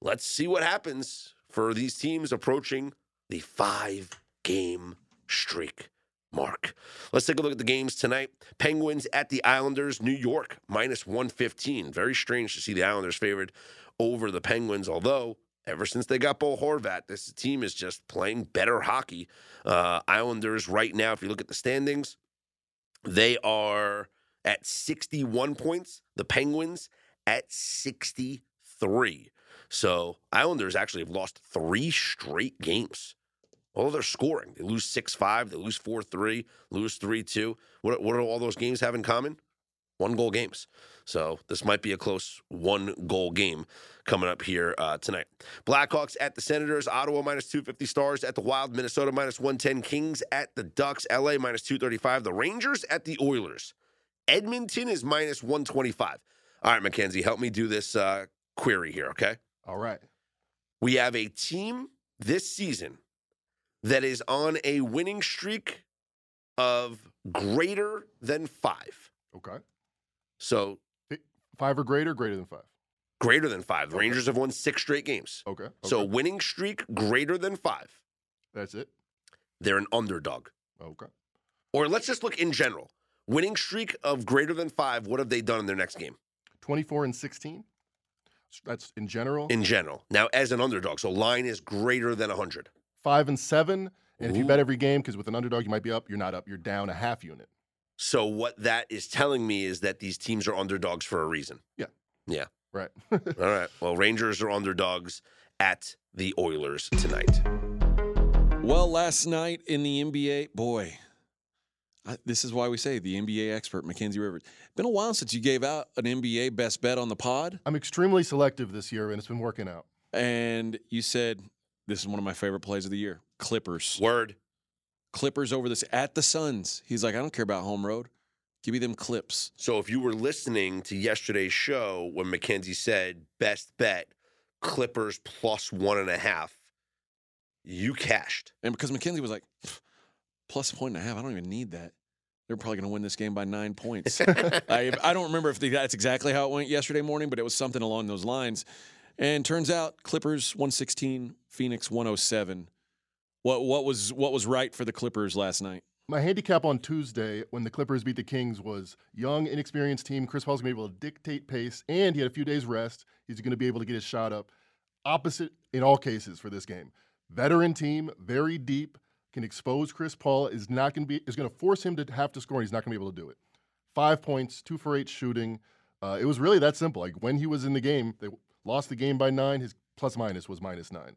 let's see what happens for these teams approaching the five game streak mark. Let's take a look at the games tonight. Penguins at the Islanders, New York, minus 115. Very strange to see the Islanders favored over the Penguins, although ever since they got Bo Horvat, this team is just playing better hockey. Uh, Islanders right now, if you look at the standings, they are at 61 points. The Penguins at 63. So Islanders actually have lost three straight games. Although they're scoring, they lose 6 5, they lose 4 3, lose 3 2. What, what do all those games have in common? One goal games. So this might be a close one goal game coming up here uh, tonight. Blackhawks at the Senators, Ottawa minus 250 stars at the Wild, Minnesota minus 110, Kings at the Ducks, LA minus 235, the Rangers at the Oilers. Edmonton is minus 125. All right, Mackenzie, help me do this uh, query here, okay? All right. We have a team this season that is on a winning streak of greater than five. Okay. So Five or greater, greater than five. greater than five. The Okay. Rangers have won six straight games. Okay. okay. So winning streak greater than five. that's it. They're an underdog. Okay. Or let's just look in general. Winning streak of greater than five. What have they done in their next game? 24 and 16. That's in general. In general. Now, as an underdog. So line is greater than 100. Five and seven. And if you bet every game, because with an underdog you might be up, you're not up. You're down a half unit. So what that is telling me is that these teams are underdogs for a reason. Yeah. Yeah. Right. All right. Well, Rangers are underdogs at the Oilers tonight. Well, last night in the NBA, boy, I, this is why we say the NBA expert, Mackenzie Rivers. Been a while since you gave out an NBA best bet on the pod, I'm extremely selective this year, and it's been working out. and you said this is one of my favorite plays of the year. Clippers, Word. Clippers over this at the Suns. He's like, I don't care about home road. Give me them clips. So if you were listening to yesterday's show when Mackenzie said best bet Clippers plus one and a half, you cashed. And because Mackenzie was like, plus a point and a half, I don't even need that. They're probably going to win this game by nine points. I, I don't remember if that's exactly how it went yesterday morning, but it was something along those lines. And turns out Clippers 116, Phoenix 107. What what was what was right for the Clippers last night? My handicap on Tuesday when the Clippers beat the Kings was young, inexperienced team. Chris Paul's to be able to dictate pace, and he had a few days rest. He's to be able to get his shot up. Opposite in all cases for this game. Veteran team, very deep, can expose Chris Paul. Is not to be is to force him to have to score. and He's not to be able to do it. Five points, two for eight shooting. Uh, it was really that simple. Like when he was in the game, they lost the game by nine. His plus minus was minus nine.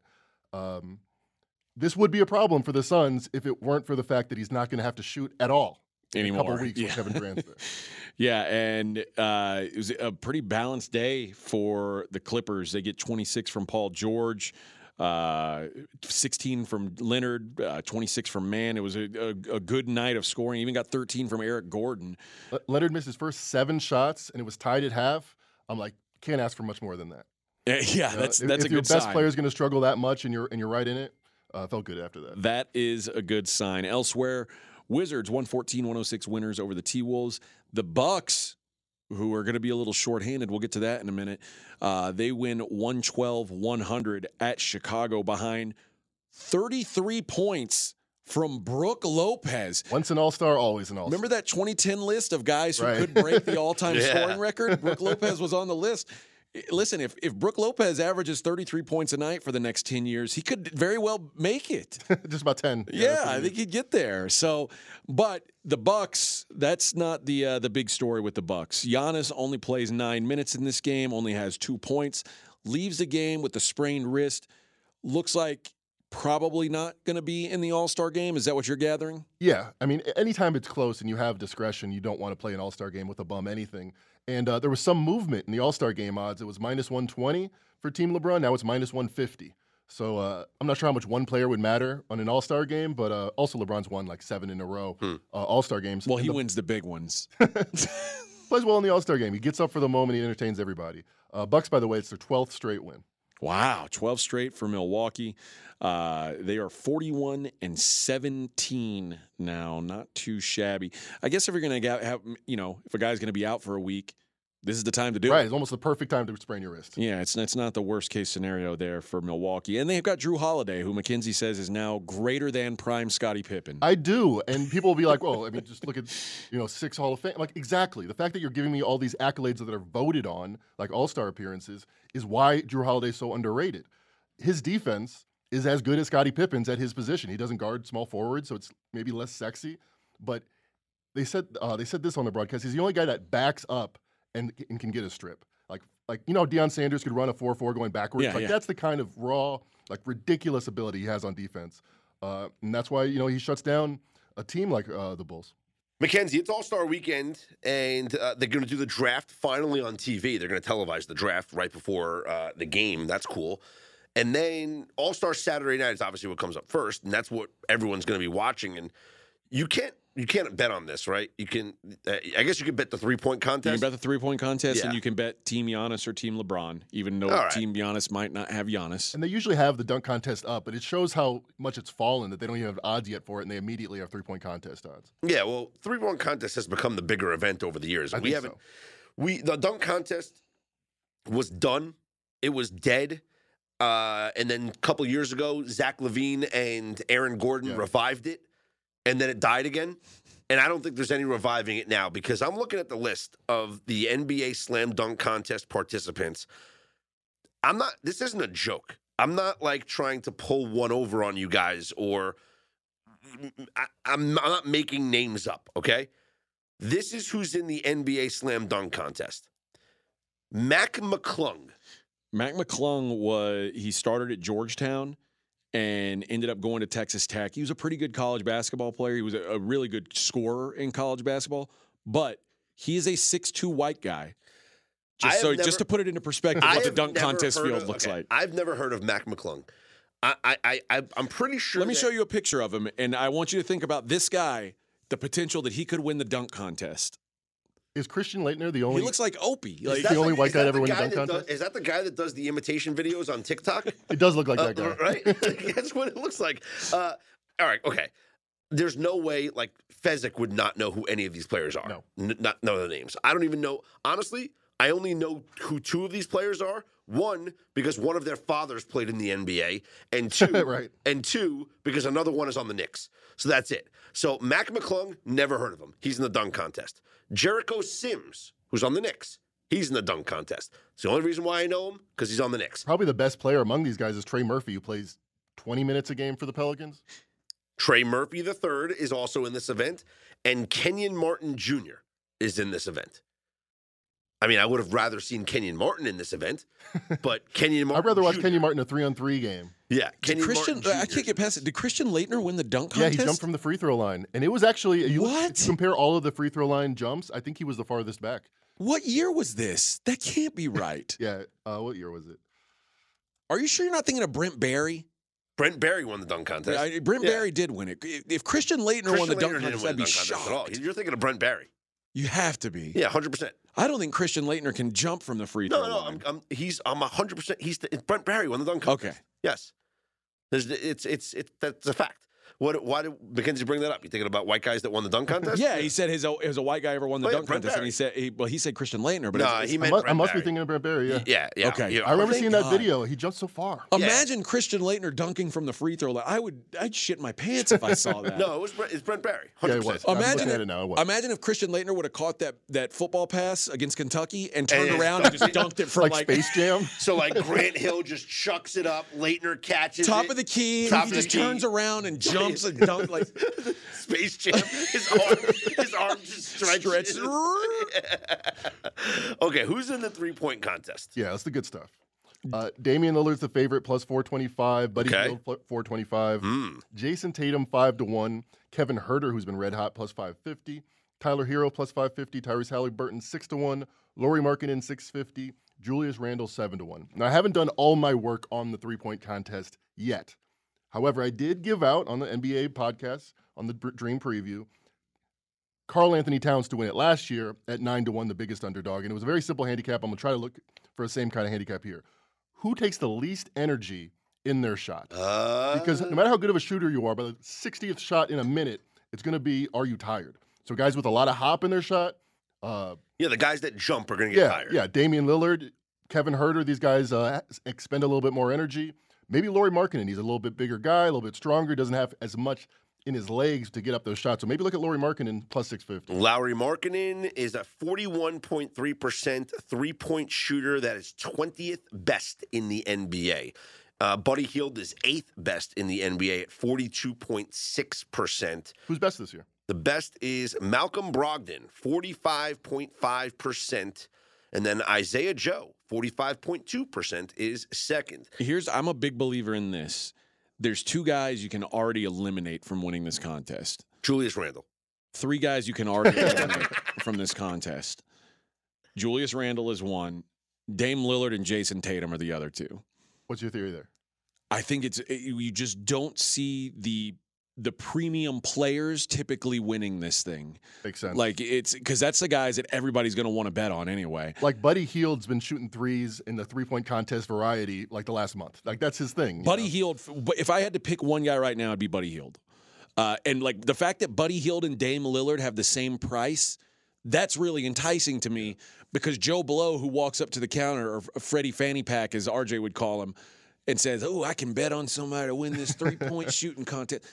Um, this would be a problem for the Suns if it weren't for the fact that he's not going to have to shoot at all in a couple Anymore. weeks Yeah. with Kevin there. Yeah, and uh, it was a pretty balanced day for the Clippers. They get 26 from Paul George, uh, 16 from Leonard, uh, 26 from Mann. It was a, a, a good night of scoring. Even got 13 from Eric Gordon. Le- Leonard missed his first seven shots and it was tied at half. I'm like, can't ask for much more than that. Yeah, yeah, You know, that's if, that's if a your best player is going to struggle that much and you're and you're right in it. Uh, felt good after that. That is a good sign. Elsewhere, Wizards 114-106 winners over the T-Wolves. The Bucks, who are going to be a little shorthanded, we'll get to that in a minute. Uh, they win 112-100 at Chicago behind 33 points from Brook Lopez. Once an All Star, always an All Star. Remember that 2010 list of guys who Right. could break the all-time Yeah. scoring record? Brook Lopez was on the list. Listen, if if Brook Lopez averages 33 points a night for the next 10 years, he could very well make it. Just about ten. Yeah, that's what I think he'd get there. So, but the Bucks, that's not the uh, the big story with the Bucks. Giannis only plays nine minutes in this game, only has two points, leaves the game with the sprained wrist. Looks like probably not going to be in the All Star game. Is that what you're gathering? Yeah, I mean, anytime it's close and you have discretion, you don't want to play an All Star game with a bum anything. And uh, there was some movement in the All Star game odds. It was minus 120 for Team LeBron. Now it's minus 150. So uh, I'm not sure how much one player would matter on an All Star game, but uh, also LeBron's won like seven in a row Hmm. uh, All Star games. Well, And he the- wins the big ones. plays well in the All Star game. He gets up for the moment. He entertains everybody. Uh, Bucks, by the way, it's their 12th straight win. Wow, 12 straight for Milwaukee. Uh, they are 41 and 17 now, not too shabby. I guess if you're going to have, you know, if a guy's going to be out for a week, this is the time to do right, it. it's almost the perfect time to sprain your wrist. Yeah, it's it's not the worst case scenario there for Milwaukee, and they've got Jrue Holiday, who Mackenzie says is now greater than prime Scottie Pippen. I do, and people will be like, "Well, I mean, just look at you know six Hall of Fame." Like exactly, the fact that you're giving me all these accolades that are voted on, like All Star appearances, is why Jrue Holiday's so underrated. His defense is as good as Scottie Pippen's at his position. He doesn't guard small forward, so it's maybe less sexy. But they said uh, they said this on the broadcast. He's the only guy that backs up and, and can get a strip. Like like you know, Deion Sanders could run a four four going backwards. Yeah, like yeah. that's the kind of raw, like ridiculous ability he has on defense. Uh, and that's why you know he shuts down a team like uh, the Bulls. Mackenzie, it's All Star Weekend, and uh, they're going to do the draft finally on TV. They're going to televise the draft right before uh, the game. That's cool. And then All Star Saturday night is obviously what comes up first, and that's what everyone's going to be watching. And you can't you can't bet on this, right? You can. Uh, I guess you can bet the three point contest. you can bet the three point contest, and you can bet Team Giannis or Team LeBron, even though All right. Team Giannis might not have Giannis. And they usually have the dunk contest up, but it shows how much it's fallen that they don't even have odds yet for it, and they immediately have three point contest odds. Yeah, well, three point contest has become the bigger event over the years. I we think haven't. so. We the dunk contest was done. It was dead. Uh, and then a couple years ago, Zach LaVine and Aaron Gordon Yeah. revived it, and then it died again. And I don't think there's any reviving it now because I'm looking at the list of the NBA Slam Dunk Contest participants. I'm not. This isn't a joke. I'm not like trying to pull one over on you guys or I, I'm not making names up. Okay, This is who's in the NBA slam dunk contest. Mac McClung. Mac McClung was he started at Georgetown and ended up going to Texas Tech. He was a pretty good college basketball player. He was a, a really good scorer in college basketball, but he is a 6'2 white guy. Just so never- just to put it into perspective, I what the dunk contest field of- looks okay, like. I've never heard of Mac McClung. I, I, I, I'm pretty sure. Let me show you a picture of him, and I want you to think about this guy, the potential that he could win the dunk contest. Is Christian Laettner the only? he looks like Opie. Is Like, that the only white guy that ever the dunk that does- Is that the guy that does the imitation videos on TikTok? it does look like Uh, that guy. right? That's what it looks like. Uh, all right, okay. There's no way like Fezzik would not know who any of these players are. No. N- not know their names. I don't even know. Honestly, I only know who two of these players are. One because one of their fathers played in the NBA, and two, Right. and two because another one is on the Knicks. So that's it. So Mac McClung, never heard of him. He's in the dunk contest. Jericho Sims, who's on the Knicks, he's in the dunk contest. It's the only reason why I know him because he's on the Knicks. Probably the best player among these guys is Trey Murphy, who plays 20 minutes a game for the Pelicans. Trey Murphy III is also in this event, and Kenyon Martin Jr. is in this event. I mean, I would have rather seen Kenyon Martin in this event, but Kenyon Martin. I'd rather watch Jr. Kenyon Martin a three on three game. Yeah, did Kenyon Christian, Martin. I can't get past it. Did Christian Laettner win the dunk contest? Yeah, he jumped from the free throw line, and it was actually you, look- What? if you compare all of the free throw line jumps. I think he was the farthest back. What year was this? That can't be right. Yeah, uh, what year was it? Are you sure you're not thinking of Brent Barry? Brent Barry won the dunk contest. I- Brent Yeah. Barry did win it. If if Christian Laettner won the Christian dunk contest, I'd be dunk at all. shocked. You're thinking of Brent Barry. You have to be. Yeah, hundred percent. I don't think Christian Laettner can jump from the free throw No, no, line. I'm, I'm, he's, I'm hundred percent. He's the, Brent Barry won the dunk contest. Okay. Yes. There's, it's, it's, it's, that's a fact. What, why did Mackenzie bring that up? You thinking about white guys that won the dunk contest? Yeah, he said his his a white guy ever won the Oh, yeah, dunk Brent contest, and he said, he, well, he said Christian Laettner, but No, it's- he I, meant I Brent must be thinking of Brent Barry. Yeah, Yeah, yeah. Okay. yeah. I remember thank seeing that video. He jumped so far. Yeah. imagine Christian Laettner dunking from the free throw line. I would, I'd shit my pants if I saw that. No, it was it's Brent Barry. 100%. Yeah, it was. I'm Imagine if, it now. It was. imagine if Christian Laettner would have caught that, that football pass against Kentucky and turned And- around and just dunked it from like, like, Space Jam. So like Grant Hill just chucks it up, Laettner catches top it. of the key. Top he just the key. turns around and jumps and dunks like Space Jam. His arm, his arm just stretches. stretch. okay, who's in the three point contest? Yeah, that's the good stuff. Uh, Damian Lillard's the favorite, plus 425. Buddy Okay. Hield, pl- 425. Hmm. Jayson Tatum, 5 to 1. Kevin Huerter, who's been red hot, plus 550. Tyler Herro, plus 550. Tyrese Halliburton, 6 to 1. Lauri Markkanen, 650. Julius Randle, 7 to 1. Now, I haven't done all my work on the three point contest yet. However, I did give out on the NBA podcast, on the Dream Preview, Karl-Anthony Towns to win it last year at 9 to 1, the biggest underdog. And it was a very simple handicap. I'm going to try to look for the same kind of handicap here. Who takes the least energy in their shot? Uh, Because no matter how good of a shooter you are, by the 60th shot in a minute, it's going to be, are you tired? So guys with a lot of hop in their shot, uh, yeah, the guys that jump are going to get yeah, tired. yeah, Damian Lillard, Kevin Huerter, these guys uh, expend a little bit more energy. Maybe Lauri Markkanen, he's a little bit bigger guy, a little bit stronger, doesn't have as much in his legs to get up those shots. So maybe look at Lauri Markkanen plus 650. Lauri Markkanen is a 41.3% three point shooter. That is 20th best in the NBA. Uh, Buddy Hield is eighth best in the NBA at 42.6%. Who's best this year? The best is Malcolm Brogdon, 45.5%. And then Isaiah Joe, 45.2% is second. Here's I'm a big believer in this. There's two guys you can already eliminate from winning this contest. Julius Randle. Three guys you can already eliminate from this contest. Julius Randle is one. Dame Lillard and Jayson Tatum are the other two. What's your theory there? I think it's eh, you just don't see the the premium players typically winning this thing. Makes sense. Like it's because that's the guys that everybody's going to want to bet on anyway. like Buddy Hield's been shooting threes in the three point contest variety like the last month. Like that's his thing. Buddy know? Hield. But if I had to pick one guy right now, it'd be Buddy Hield. Uh, and like the fact that Buddy Hield and Dame Lillard have the same price, that's really enticing to me because Joe Blow, who walks up to the counter, or Freddie Fanny Pack, as RJ would call him, and says, "Oh, I can bet on somebody to win this three point shooting contest."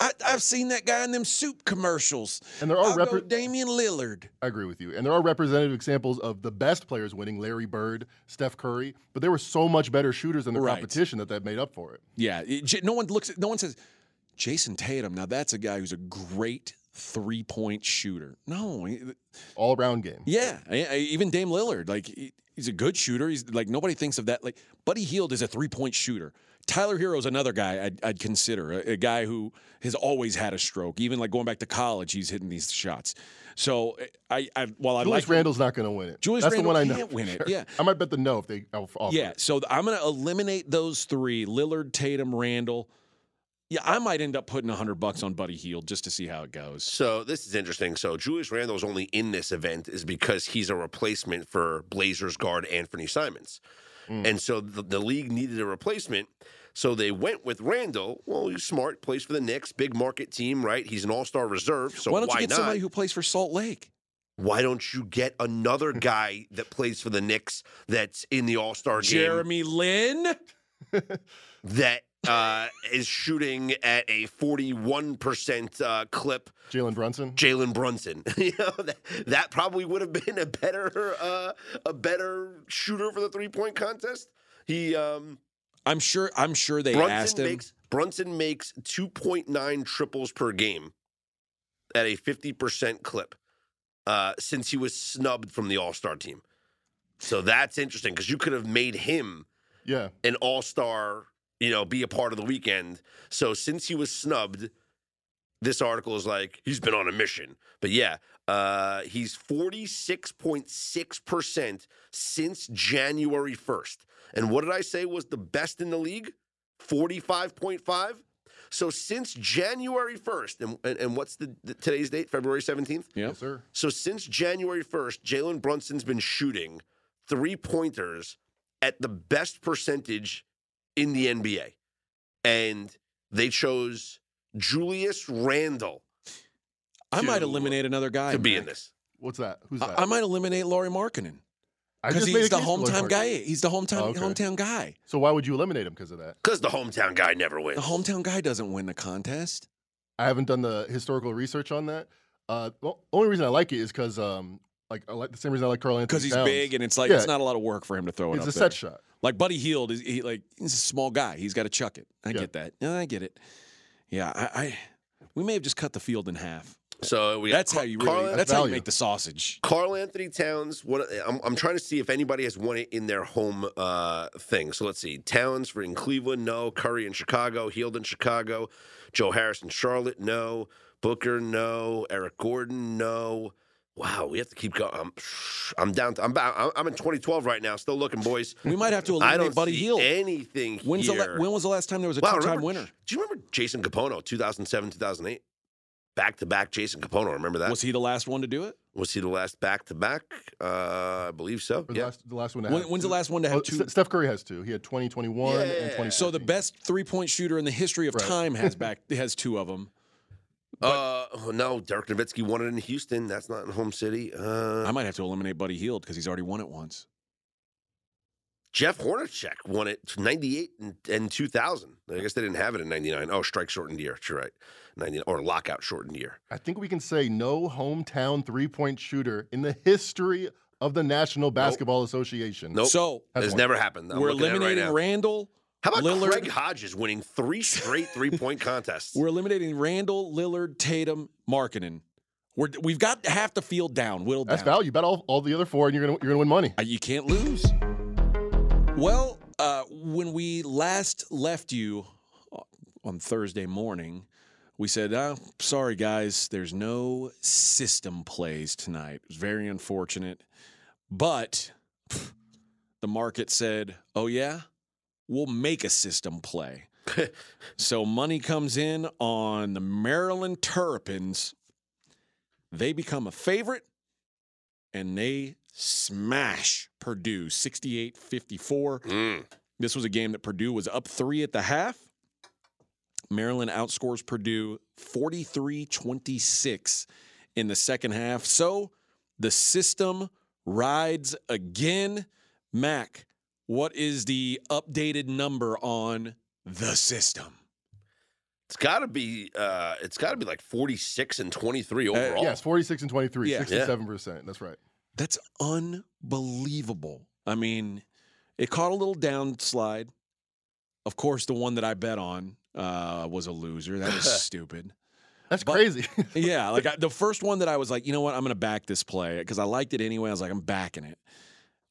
I, I've seen that guy in them soup commercials. And there are go Damian Lillard. I agree with you. And there are representative examples of the best players winning Larry Bird, Steph Curry, but they were so much better shooters than the Right. competition that that made up for it. Yeah, it- no one looks. at No one says Jayson Tatum. Now that's a guy who's a great three point shooter. No, All around game. yeah, even Dame Lillard, like he's a good shooter. He's like nobody thinks of that. Like Buddy Hield is a three point shooter. Tyler Herro's another guy I'd, I'd consider a, a guy who has always had a stroke. Even like going back to college, he's hitting these shots. So I, I while I Julius like Randle's not going to win it. Julius That's Randle the one I know. can't for win it, sure. yeah. I might bet the no if they offer yeah, it. so I'm going to eliminate those three: Lillard, Tatum, Randle. Yeah, I might end up putting hundred bucks on Buddy Hield just to see how it goes. So this is interesting. So Julius Randle's only in this event is because he's a replacement for Blazers guard Anthony Simons. Mm. And so the, the league needed a replacement. So they went with Randle. Well, he's smart, plays for the Knicks, big market team, right? He's an all-star reserve. So why don't you get not? somebody who plays for Salt Lake? why don't you get another guy that plays for the Knicks that's in the all-star game Jeremy Lin. that uh, is shooting at a 41% uh, clip Jalen Brunson. Jalen Brunson. you know that, that probably would have been a better uh, a better shooter for the three point contest. He um, I'm sure. I'm sure they asked Brunson him. makes Brunson makes two point nine triples per game at a fifty percent clip uh, since he was snubbed from the All Star team. So that's interesting because you could have made him Yeah. an All Star, you know, be a part of the weekend. So since he was snubbed, this article is like he's been on a mission. But yeah, uh, he's forty six point six percent since January first. And what did I say was the best in the league? Forty five point five. So since January first, and, and and what's the, the today's date? February seventeenth. Yep. Yes, sir. So since January 1st, Jalen Brunson's been shooting three pointers at the best percentage in the NBA. And they chose Julius Randle I might eliminate another guy to be Mac. in this. What's that? Who's that? I, I might eliminate Lauri Markkanen I because just made he's the case for Lloyd hometown Markkanen. guy. He's the hometown Oh, okay. hometown guy. So why would you eliminate him because of that? Because the hometown guy never wins. The hometown guy doesn't win the contest. I haven't done the historical research on that. Uh, well, only reason I like it is because um, like I like the same reason I like Karl-Anthony Because he's Towns. big and it's like Yeah. it's not a lot of work for him to throw it It's up a there. set shot. Like Buddy Hield is he like he's a small guy. He's got to chuck it. I Yeah. get that. Yeah, I get it. Yeah, I, I we may have just cut the field in half. So That's how you really. Karl, That's how you make the sausage. Karl-Anthony Towns. What I'm, I'm trying to see if anybody has won it in their home uh, thing. So let's see. Towns for in Cleveland, no. Curry in Chicago, Hield in Chicago, Joe Harris in Charlotte, no. Booker, no. Eric Gordon, no. Wow, we have to keep going. I'm, I'm down. To, I'm, I'm in 2012 right now. Still looking, boys. We might have to I eliminate don't Buddy see Hield. anything When's the la- when was the last time there was a Wow, two-time remember- winner? Do you remember Jason Kapono, 2007, 2008? Back to back Jason Kapono. Remember that? Was he the last one to do it? Was he the last back to back? Uh, I believe so. Or the Yeah. last, the last one. To When, have when's the last one to have Oh, two? Ste- Steph Curry has two. He had 2021 Yeah. and 20. So the best three-point shooter in the history of Right. time has back has two of them. uh, oh, no, Dirk Nowitzki won it in Houston. That's not in home city. Uh, I might have to eliminate Buddy Hield because he's already won it once. Jeff Hornacek won it 98 and, and 2000. I guess they didn't have it in 99. Oh, strike shortened year. You're right. 99 or lockout shortened year. I think we can say no hometown three point shooter in the history of the National Basketball Association. Nope. So Has It's one. never happened. I'm we're looking at it eliminating right. Randle. How about Lillard. Craig Hodges winning three straight three point contests? We're eliminating Randle, Lillard, Tatum, Markkanen. We're, we've got half the field down, whittled That's down. value. Bet all, all the other four, and you're gonna you're gonna win money. Uh, You can't lose. Well, uh, when we last left you uh, on Thursday morning, we said, oh, sorry, guys, there's no system plays tonight. It was very unfortunate. But pff, the market said, oh, yeah, we'll make a system play. so money comes in on the Maryland Terrapins. They become a favorite and they smash Purdue 68 54. Mm. This was a game that Purdue was up three at the half. Maryland outscores Purdue 43 26 in the second half. So the system rides again. Mac, what is the updated number on the system? It's got to be. Uh, it's got to be like forty six and twenty three overall. Yes, 46 and 23, Yeah. 67 percent. That's right. That's unbelievable. I mean, it caught a little downslide. Of course, the one that I bet on uh, was a loser. That was stupid. That's But- crazy. yeah, like I, the first one that I was like, you know what, I'm going to back this play because I liked it anyway. I was like, I'm backing it,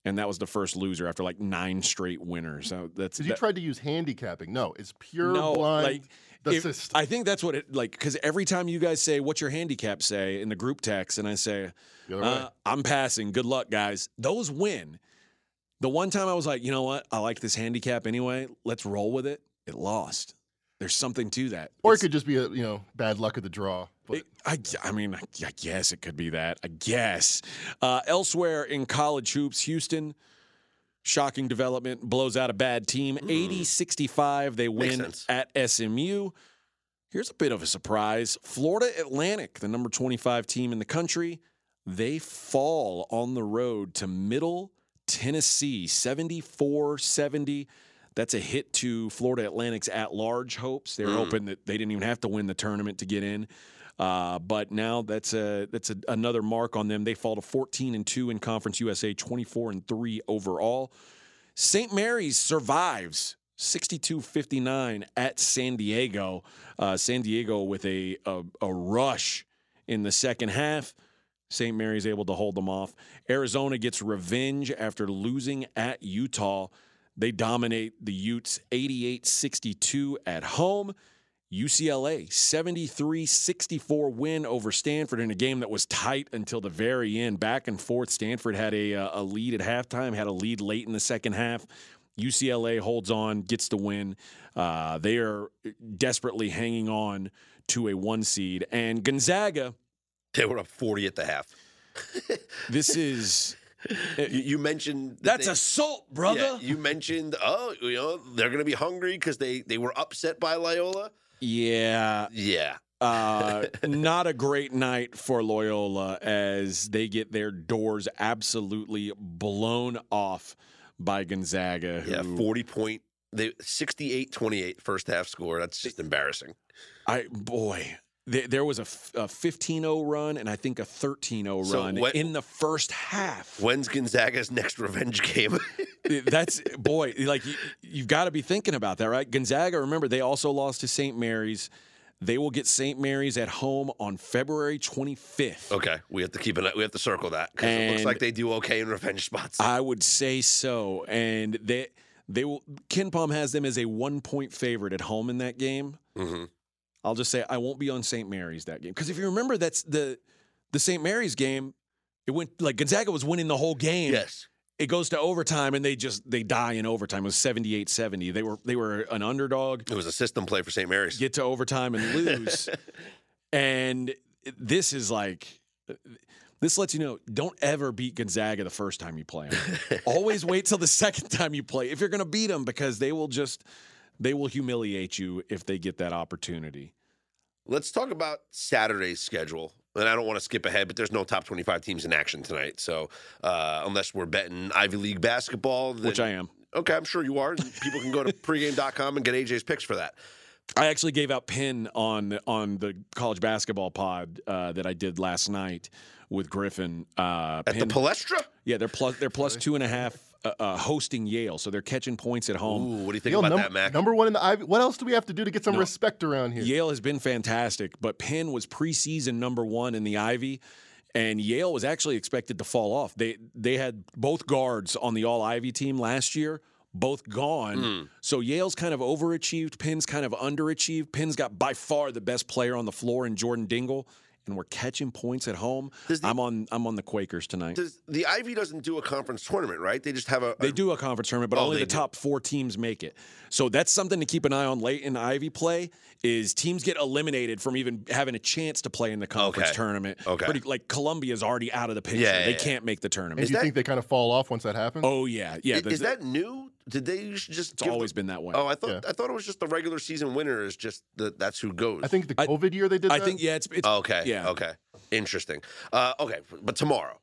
and that was the first loser after like nine straight winners. So that's you that- tried to use handicapping. No, it's pure no, blind. like if- I think that's what it like because every time you guys say what's your handicap say in the group text, and I say The other way. uh, I'm passing. Good luck, guys. Those win. The one time I was like, you know what, I like this handicap anyway. Let's roll with it. It lost. There's something to that. or it could just be a you know bad luck of the draw. But it- I, I mean, I, I guess it could be that. I guess. Uh, elsewhere in college hoops, Houston, shocking development, blows out a bad team. 80 65. They win at SMU. Here's a bit of a surprise Florida Atlantic, the number 25 team in the country, they fall on the road to Middle Tennessee, 74 70. That's a hit to Florida Atlantic's at large hopes. They're Mm. hoping that they didn't even have to win the tournament to get in. Uh, but now that's a that's a, another mark on them. They fall to 14 and 2 in Conference USA, 24 and 3 overall. St. Mary's survives 62-59 at San Diego. Uh, San Diego with a, a a rush in the second half. St. Mary's able to hold them off. Arizona gets revenge after losing at Utah. They dominate the Utes 88 62 at home. UCLA 73 64 win over Stanford in a game that was tight until the very end. Back and forth. Stanford had a, uh, a lead at halftime, had a lead late in the second half. UCLA holds on, gets the win. Uh, they are desperately hanging on to a one seed. And Gonzaga, They were up 40 at the half. this is. You, you mentioned that That's they- assault, brother. Yeah, you mentioned, oh, you know, they're going to be hungry because they they were upset by Loyola. Yeah, Yeah, uh, not a great night for Loyola as they get their doors absolutely blown off by Gonzaga. yeah, 40 point. They 68-28 first half score. That's just embarrassing. I boy, there, there was a, f- a 15-0 run and I think a 13-0 So run what- in the first half. When's Gonzaga's next revenge game? That's boy, like you, you've got to be thinking about that, right? Gonzaga, remember they also lost to St. Mary's. They will get St. Mary's at home on February 25th. okay, we have to keep an we have to circle that because it looks like they do okay in revenge spots. I would say so. And they they will KenPom has them as a one point favorite at home in that game. hmm I'll just say I won't be on St. Mary's that game. Because if you remember that's the the St. Mary's game, it went like Gonzaga was winning the whole game. Yes, It goes to overtime and they just they die in overtime. It was 78-70. They were they were an underdog, it was a system play for St. Mary's. get to overtime and lose. and this is like this lets you know don't ever beat Gonzaga the first time you play them. Always wait till the second time you play if you're going to beat them because they will just they will humiliate you if they get that opportunity. Let's talk about Saturday's schedule. And I don't want to skip ahead, but there's no top 25 teams in action tonight. So uh, unless we're betting Ivy League basketball, then, Which I am. Okay, I'm sure you are. People can go to pregame.com and get AJ's picks for that. I actually gave out Penn on on the college basketball pod uh, that I did last night with Griffin. Uh, At Penn- the Palestra? yeah, they're plus they're plus two and a half uh, uh, hosting Yale, so they're catching points at home. Ooh, what do you think Yale about num- that, Mac? number one in the Ivy. What else do we have to do to get some No. respect around here? Yale has been fantastic, but Penn was preseason number one in the Ivy, and Yale was actually expected to fall off. They they had both guards on the All Ivy team last year, both gone. Hmm. So Yale's kind of overachieved. Penn's kind of underachieved. Penn's got by far the best player on the floor in Jordan Dingle, and we're catching points at home. Does the- I'm on I'm on the Quakers tonight. Does, the Ivy doesn't do a conference tournament, right? They just have a. They do a conference tournament, but Oh, only the do. top four teams make it. So that's something to keep an eye on late in Ivy play. Is teams get eliminated from even having a chance to play in the conference Okay. tournament? Okay. Pretty, like Columbia's already out of the picture. Yeah, yeah, they yeah. can't make the tournament. Is do you that- think they kind of fall off once that happens? oh yeah, yeah. I- the- is that new? Did they used just? it's give always the- been that way. Oh, I thought Yeah. I thought it was just the regular season winner is just the, that's who goes. I think the I- COVID year they did I that. think yeah, it's, it's Okay. yeah. Okay. Interesting. Uh, okay, but tomorrow,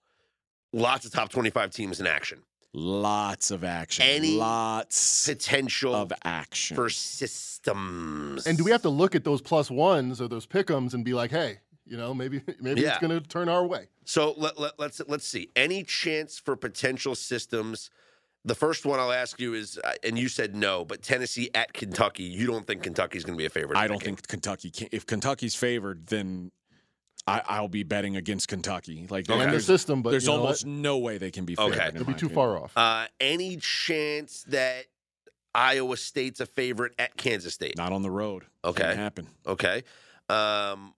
lots of top twenty-five teams in action. lots of action. Any lots Potential of action. for systems. And do we have to look at those plus ones or those pickums and be like, hey, you know, maybe maybe Yeah. it's going to turn our way? So let, let, let's let's see. Any chance for potential systems the first one I'll ask you is, uh, and you said no, but Tennessee at Kentucky. You don't think Kentucky's going to be a favorite? I don't game? think Kentucky can. If Kentucky's favored, then I, I'll be betting against Kentucky. Like Okay. And the system, but there's you almost what? no way they can be Okay. favored. in It'll be too opinion. far off. Uh, any chance that Iowa State's a favorite at Kansas State? Not on the road. Okay. Can't happen. Okay. Um,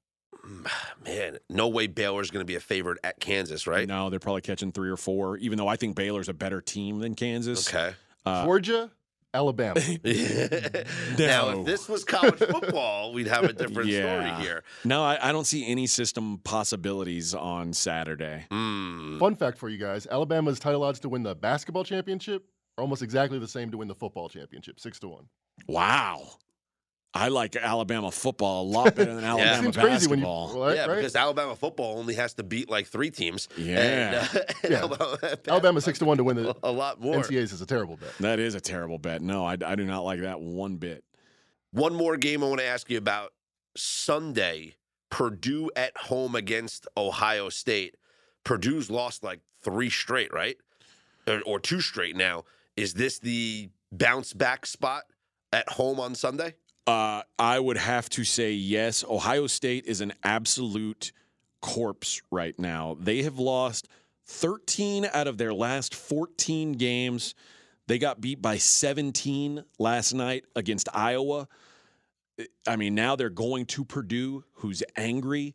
man, no way Baylor's going to be a favorite at Kansas, right? No, they're probably catching three or four. Even though I think Baylor's a better team than Kansas. Okay. Uh, Georgia, Alabama. Now, if this was college football, we'd have a different Yeah. story here. no, I, I don't see any system possibilities on Saturday. Mm. Fun fact for you guys: Alabama's title odds to win the basketball championship are almost exactly the same to win the football championship, six to one. Wow. I like Alabama football a lot better than Alabama Seems crazy when you basketball. right, yeah, right? because Alabama football only has to beat like three teams. Yeah. And, uh, and Yeah. Alabama, Alabama six to one to win the a lot more. NCAAs is a terrible bet. That is a terrible bet. No, I, I do not like that one bit. One more game I want to ask you about Sunday. Purdue at home against Ohio State. Purdue's lost like three straight, right? Or, or two straight now. Is this the bounce back spot at home on Sunday? Uh, I would have to say yes. Ohio State is an absolute corpse right now. They have lost 13 out of their last 14 games. They got beat by 17 last night against Iowa. I mean, now they're going to Purdue, who's angry.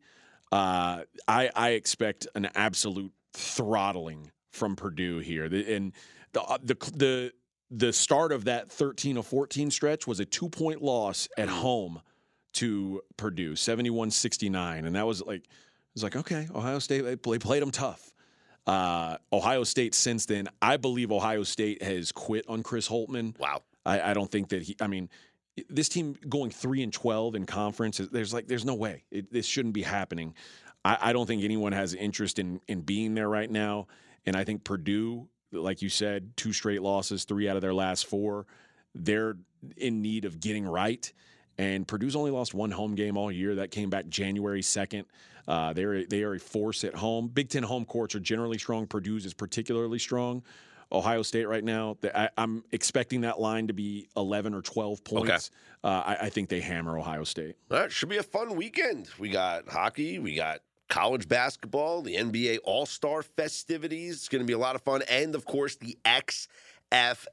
Uh, I, I expect an absolute throttling from Purdue here. And the uh, the the the start of that 13 of 14 stretch was a two point loss at home to Purdue, 71 69. And that was like, it was like, okay, Ohio State, they played them tough. Uh, Ohio State since then, I believe Ohio State has quit on Chris Holtmann. Wow. I, I don't think that he. I mean, this team going three and twelve in conference. There's like, there's no way it, this shouldn't be happening. I, I don't think anyone has interest in in being there right now. And I think Purdue, like you said, two straight losses, three out of their last four. They're in need of getting right. And Purdue's only lost one home game all year. That came back January second. Uh, they're they are a force at home. Big Ten home courts are generally strong. Purdue's is particularly strong. Ohio State right now, I, I'm expecting that line to be 11 or 12 points. Uh, I, I think they hammer Ohio State. That should be a fun weekend. We got hockey, we got college basketball, the NBA All Star festivities. It's going to be a lot of fun, and of course the XFL.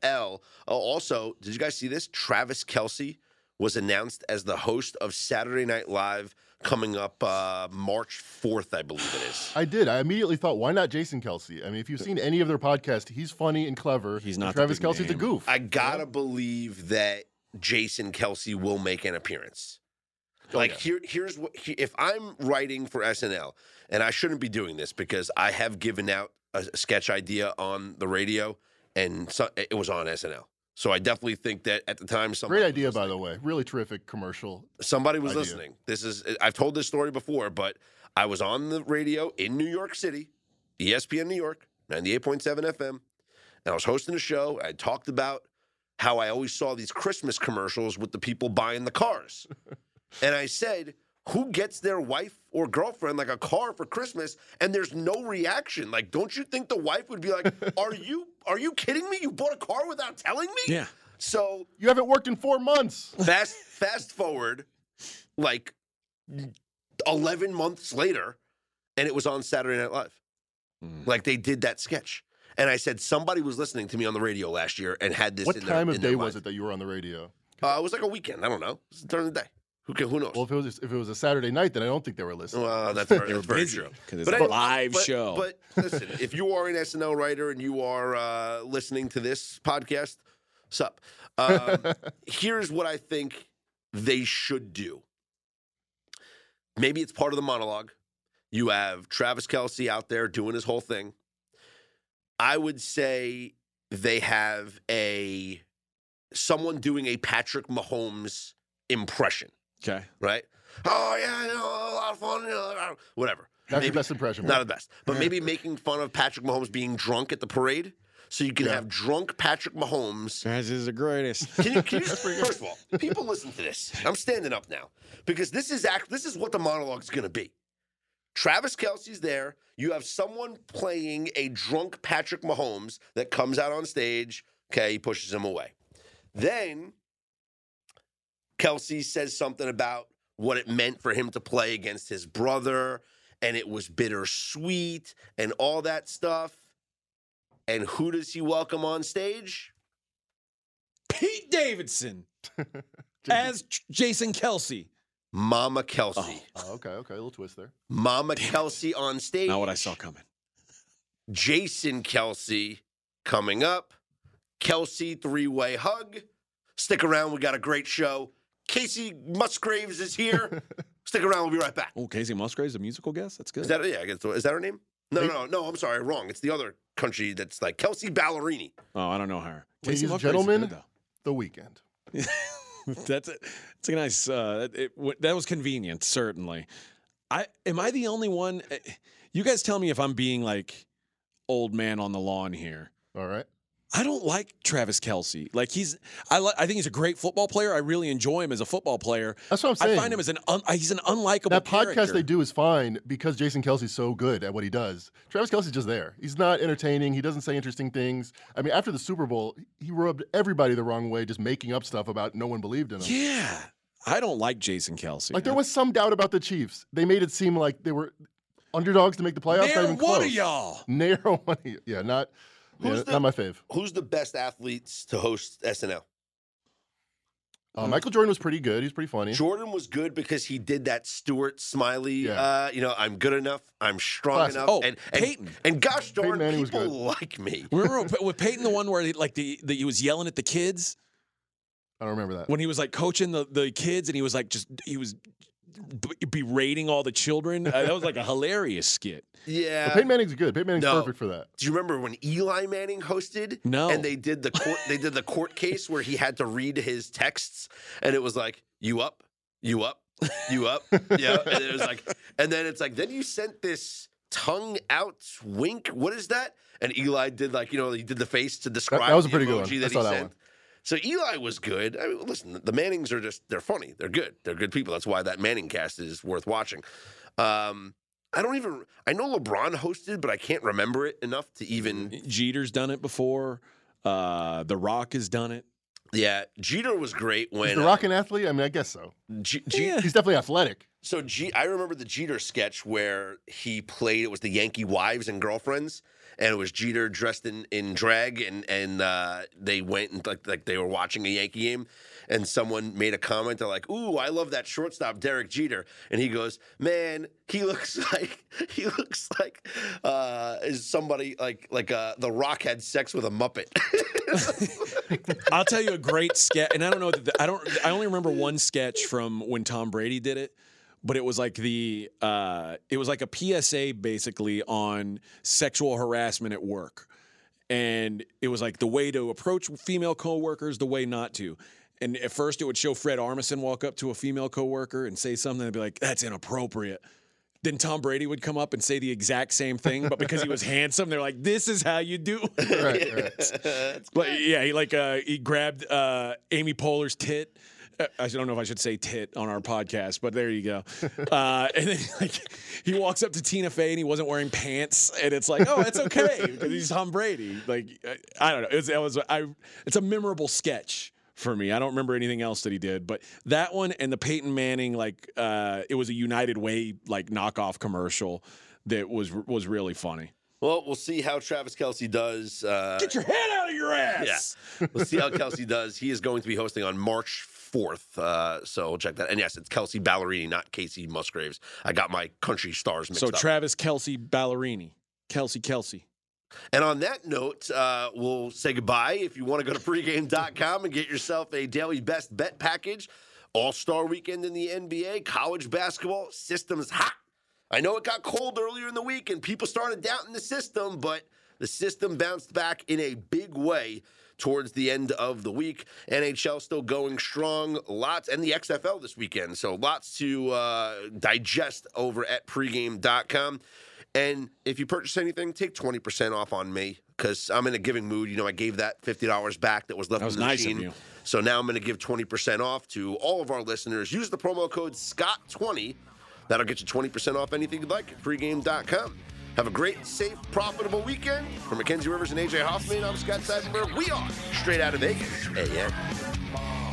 Oh, also, did you guys see this? Travis Kelce was announced as the host of Saturday Night Live coming up uh, March fourth, I believe it is. I did. I immediately thought, why not Jason Kelce? I mean, if you've seen any of their podcast, he's funny and clever. He's and not the Travis big Kelce's a goof. I gotta believe that Jason Kelce will make an appearance. Oh, like yeah. here, here's what he, if I'm writing for SNL, and I shouldn't be doing this because I have given out a, sketch idea on the radio, and so, it was on SNL. So I definitely think that at the time, somebody Great idea, by the way. Really terrific commercial. Somebody was idea. listening. This is I've told this story before, but I was on the radio in New York City, ESPN New York, 98.7 FM, and I was hosting a show. I talked about how I always saw these Christmas commercials with the people buying the cars. and I said, who gets their wife or girlfriend like a car for Christmas and there's no reaction? Like, don't you think the wife would be like, "Are you are you kidding me? You bought a car without telling me?" Yeah. So You haven't worked in four months. fast fast forward like 11 months later and it was on saturday night live Mm. like they did that sketch and i said somebody was listening to me on the radio last year and had this What in their- time of day was it that you were on the radio? uh, it was like a weekend i don't know it was during the day who, can, who knows Well, if it was if it was a Saturday night, then I don't think they were listening. well, that's very, They that's very busy true. 'cause it's But a anyway, live but- show. But listen, if you are an SNL writer and you are uh, listening to this podcast, sup? Um, here's what I think they should do. Maybe it's part of the monologue. You have Travis Kelce out there doing his whole thing. I would say they have a someone doing a Patrick Mahomes impression, Okay. right? Oh yeah, you know, a lot of fun, you know, uh, whatever. That's Maybe- your best impression. not the best, but maybe making fun of Patrick Mahomes being drunk at the parade, so you can Yeah. have drunk Patrick Mahomes. This is the greatest. Can you, can you first of all, people listen to this. I'm standing up now because this is act. This is what the monologue is going to be. Travis Kelce's there. You have someone playing a drunk Patrick Mahomes that comes out on stage. Okay, he pushes him away. Then Kelce says something about what it meant for him to play against his brother, and it was bittersweet and all that stuff. And who does he welcome on stage? Pete Davidson as J- Jason Kelce. Mama Kelce. Oh, oh, okay, okay, a little twist there. Mama Kelce on stage. Not what I saw coming. Jason Kelce coming up. Kelce three way hug. Stick around. We got a great show. Kacey Musgraves is here. Stick around. We'll be right back. Oh, Kacey Musgraves, a musical guest. That's good. Is that yeah? I guess is that her name? No, no, no. I'm sorry, wrong. It's the other country that's like Kelsea Ballerini. oh, I don't know her. Ladies and Musgraves is gentlemen, good, The weekend. that's a, it's a nice. Uh, it, it, that was convenient, certainly. I am I the only one? eh, You guys tell me if I'm being like old man on the lawn here. All right. I don't like Travis Kelce. Like he's, I, li- I think he's a great football player. I really enjoy him as a football player. That's what I'm saying. I find him as an un, uh, he's an unlikable. that podcast character. they do is fine because Jason Kelce's so good at what he does. Travis Kelce's just there. He's not entertaining. He doesn't say interesting things. I mean, after the Super Bowl, he rubbed everybody the wrong way, just making up stuff about no one believed in him. Yeah, I don't like Jason Kelce. Like there was some doubt about the Chiefs. They made it seem like they were underdogs to make the playoffs. Nary one close. of y'all. Narrow one. of y- Yeah, not. Who's yeah, the- not my fave. Who's the best athletes to host SNL? Uh, Michael Jordan was pretty good. He's pretty funny. Jordan was good because he did that Stuart Smalley. Yeah. Uh, you know, I'm good enough. I'm strong Classic. enough. Oh, and, and Peyton. And gosh darn, Peyton Manning was people good. like me. Remember with- with Peyton, the one where he, like the, the he was yelling at the kids I don't remember that. when he was like coaching the, the kids, and he was like just he was b- berating all the children. Uh, that was like a hilarious skit. Yeah. But Peyton Manning's good. Peyton Manning's No. perfect for that. Do you remember when Eli Manning hosted? No. And they did the court they did the court case where he had to read his texts and it was like, you up, you up, you up. yeah. And it was like, and then it's like, then you sent this tongue out wink. What is that? And Eli did like, you know, he did the face to describe that was a pretty good emoji one. that I saw he that sent. one. So Eli was good. I mean, listen, the Mannings are just they're funny. They're good. They're good people. That's why that ManningCast is worth watching. Um, I don't even I know LeBron hosted, but I can't remember it enough to even Jeter's done it before. Uh, the Rock has done it. Yeah, Jeter was great when Is the uh, Rock an athlete? I mean, I guess so. G- G- Yeah. He's definitely athletic. So G- I remember the Jeter sketch where he played. It was the Yankee wives and girlfriends, and it was Jeter dressed in, in drag, and and uh, they went and like like they were watching a Yankee game, and someone made a comment. They're like, "Ooh, I love that shortstop, Derek Jeter," and he goes, "Man, he looks like he looks like uh, is somebody like like uh, the Rock had sex with a Muppet." I'll tell you a great sketch, and I don't know. that I don't. I only remember one sketch from when Tom Brady did it, but it was like the. Uh, it was like a PSA basically on sexual harassment at work, and it was like the way to approach female coworkers, the way not to. And at first, it would show Fred Armisen walk up to a female coworker and say something and be like, "That's inappropriate." Then Tom Brady would come up and say the exact same thing, but because he was handsome, they're like, "This is how you do." Right, right. Like, yeah, he like uh, he grabbed uh, Amy Poehler's tit. I don't know if I should say tit on our podcast, but there you go. Uh, and then like he walks up to Tina Fey and he wasn't wearing pants, and it's like, oh, it's okay because he's Tom Brady. Like I, I don't know. It's, it was I. It's a memorable sketch for me. I don't remember anything else that he did, but that one and the Peyton Manning like uh, it was a United Way like knockoff commercial that was was really funny. Well, we'll see how Travis Kelce does. Uh, Get your head out of your ass. Yeah. We'll see how Kelce does. He is going to be hosting on March 4th. Uh, so check that. And yes, it's Kelsea Ballerini, not Kacey Musgraves. I got my country stars mixed So up. Travis Kelsey Ballerini, Kelsey Kelsey. and on that note, uh, we'll say goodbye. If you want to go to pregame.com and get yourself a daily best bet package, All Star weekend in the NBA, college basketball, system's hot. I know it got cold earlier in the week and people started doubting the system, but the system bounced back in a big way towards the end of the week. NHL still going strong, lots, and the XFL this weekend. So lots to uh, digest over at pregame.com. And if you purchase anything, take 20% off on me because I'm in a giving mood. You know, I gave that $50 back that was left That was in the nice of machine. you. So now I'm going to give 20% off to all of our listeners. Use the promo code SCOTT20 That'll get you 20% off anything you'd like at pregame.com. Have a great, safe, profitable weekend. For Mackenzie Rivers and AJ Hoffman, I'm Scott Seidenberg. We are straight out of Vegas. AM.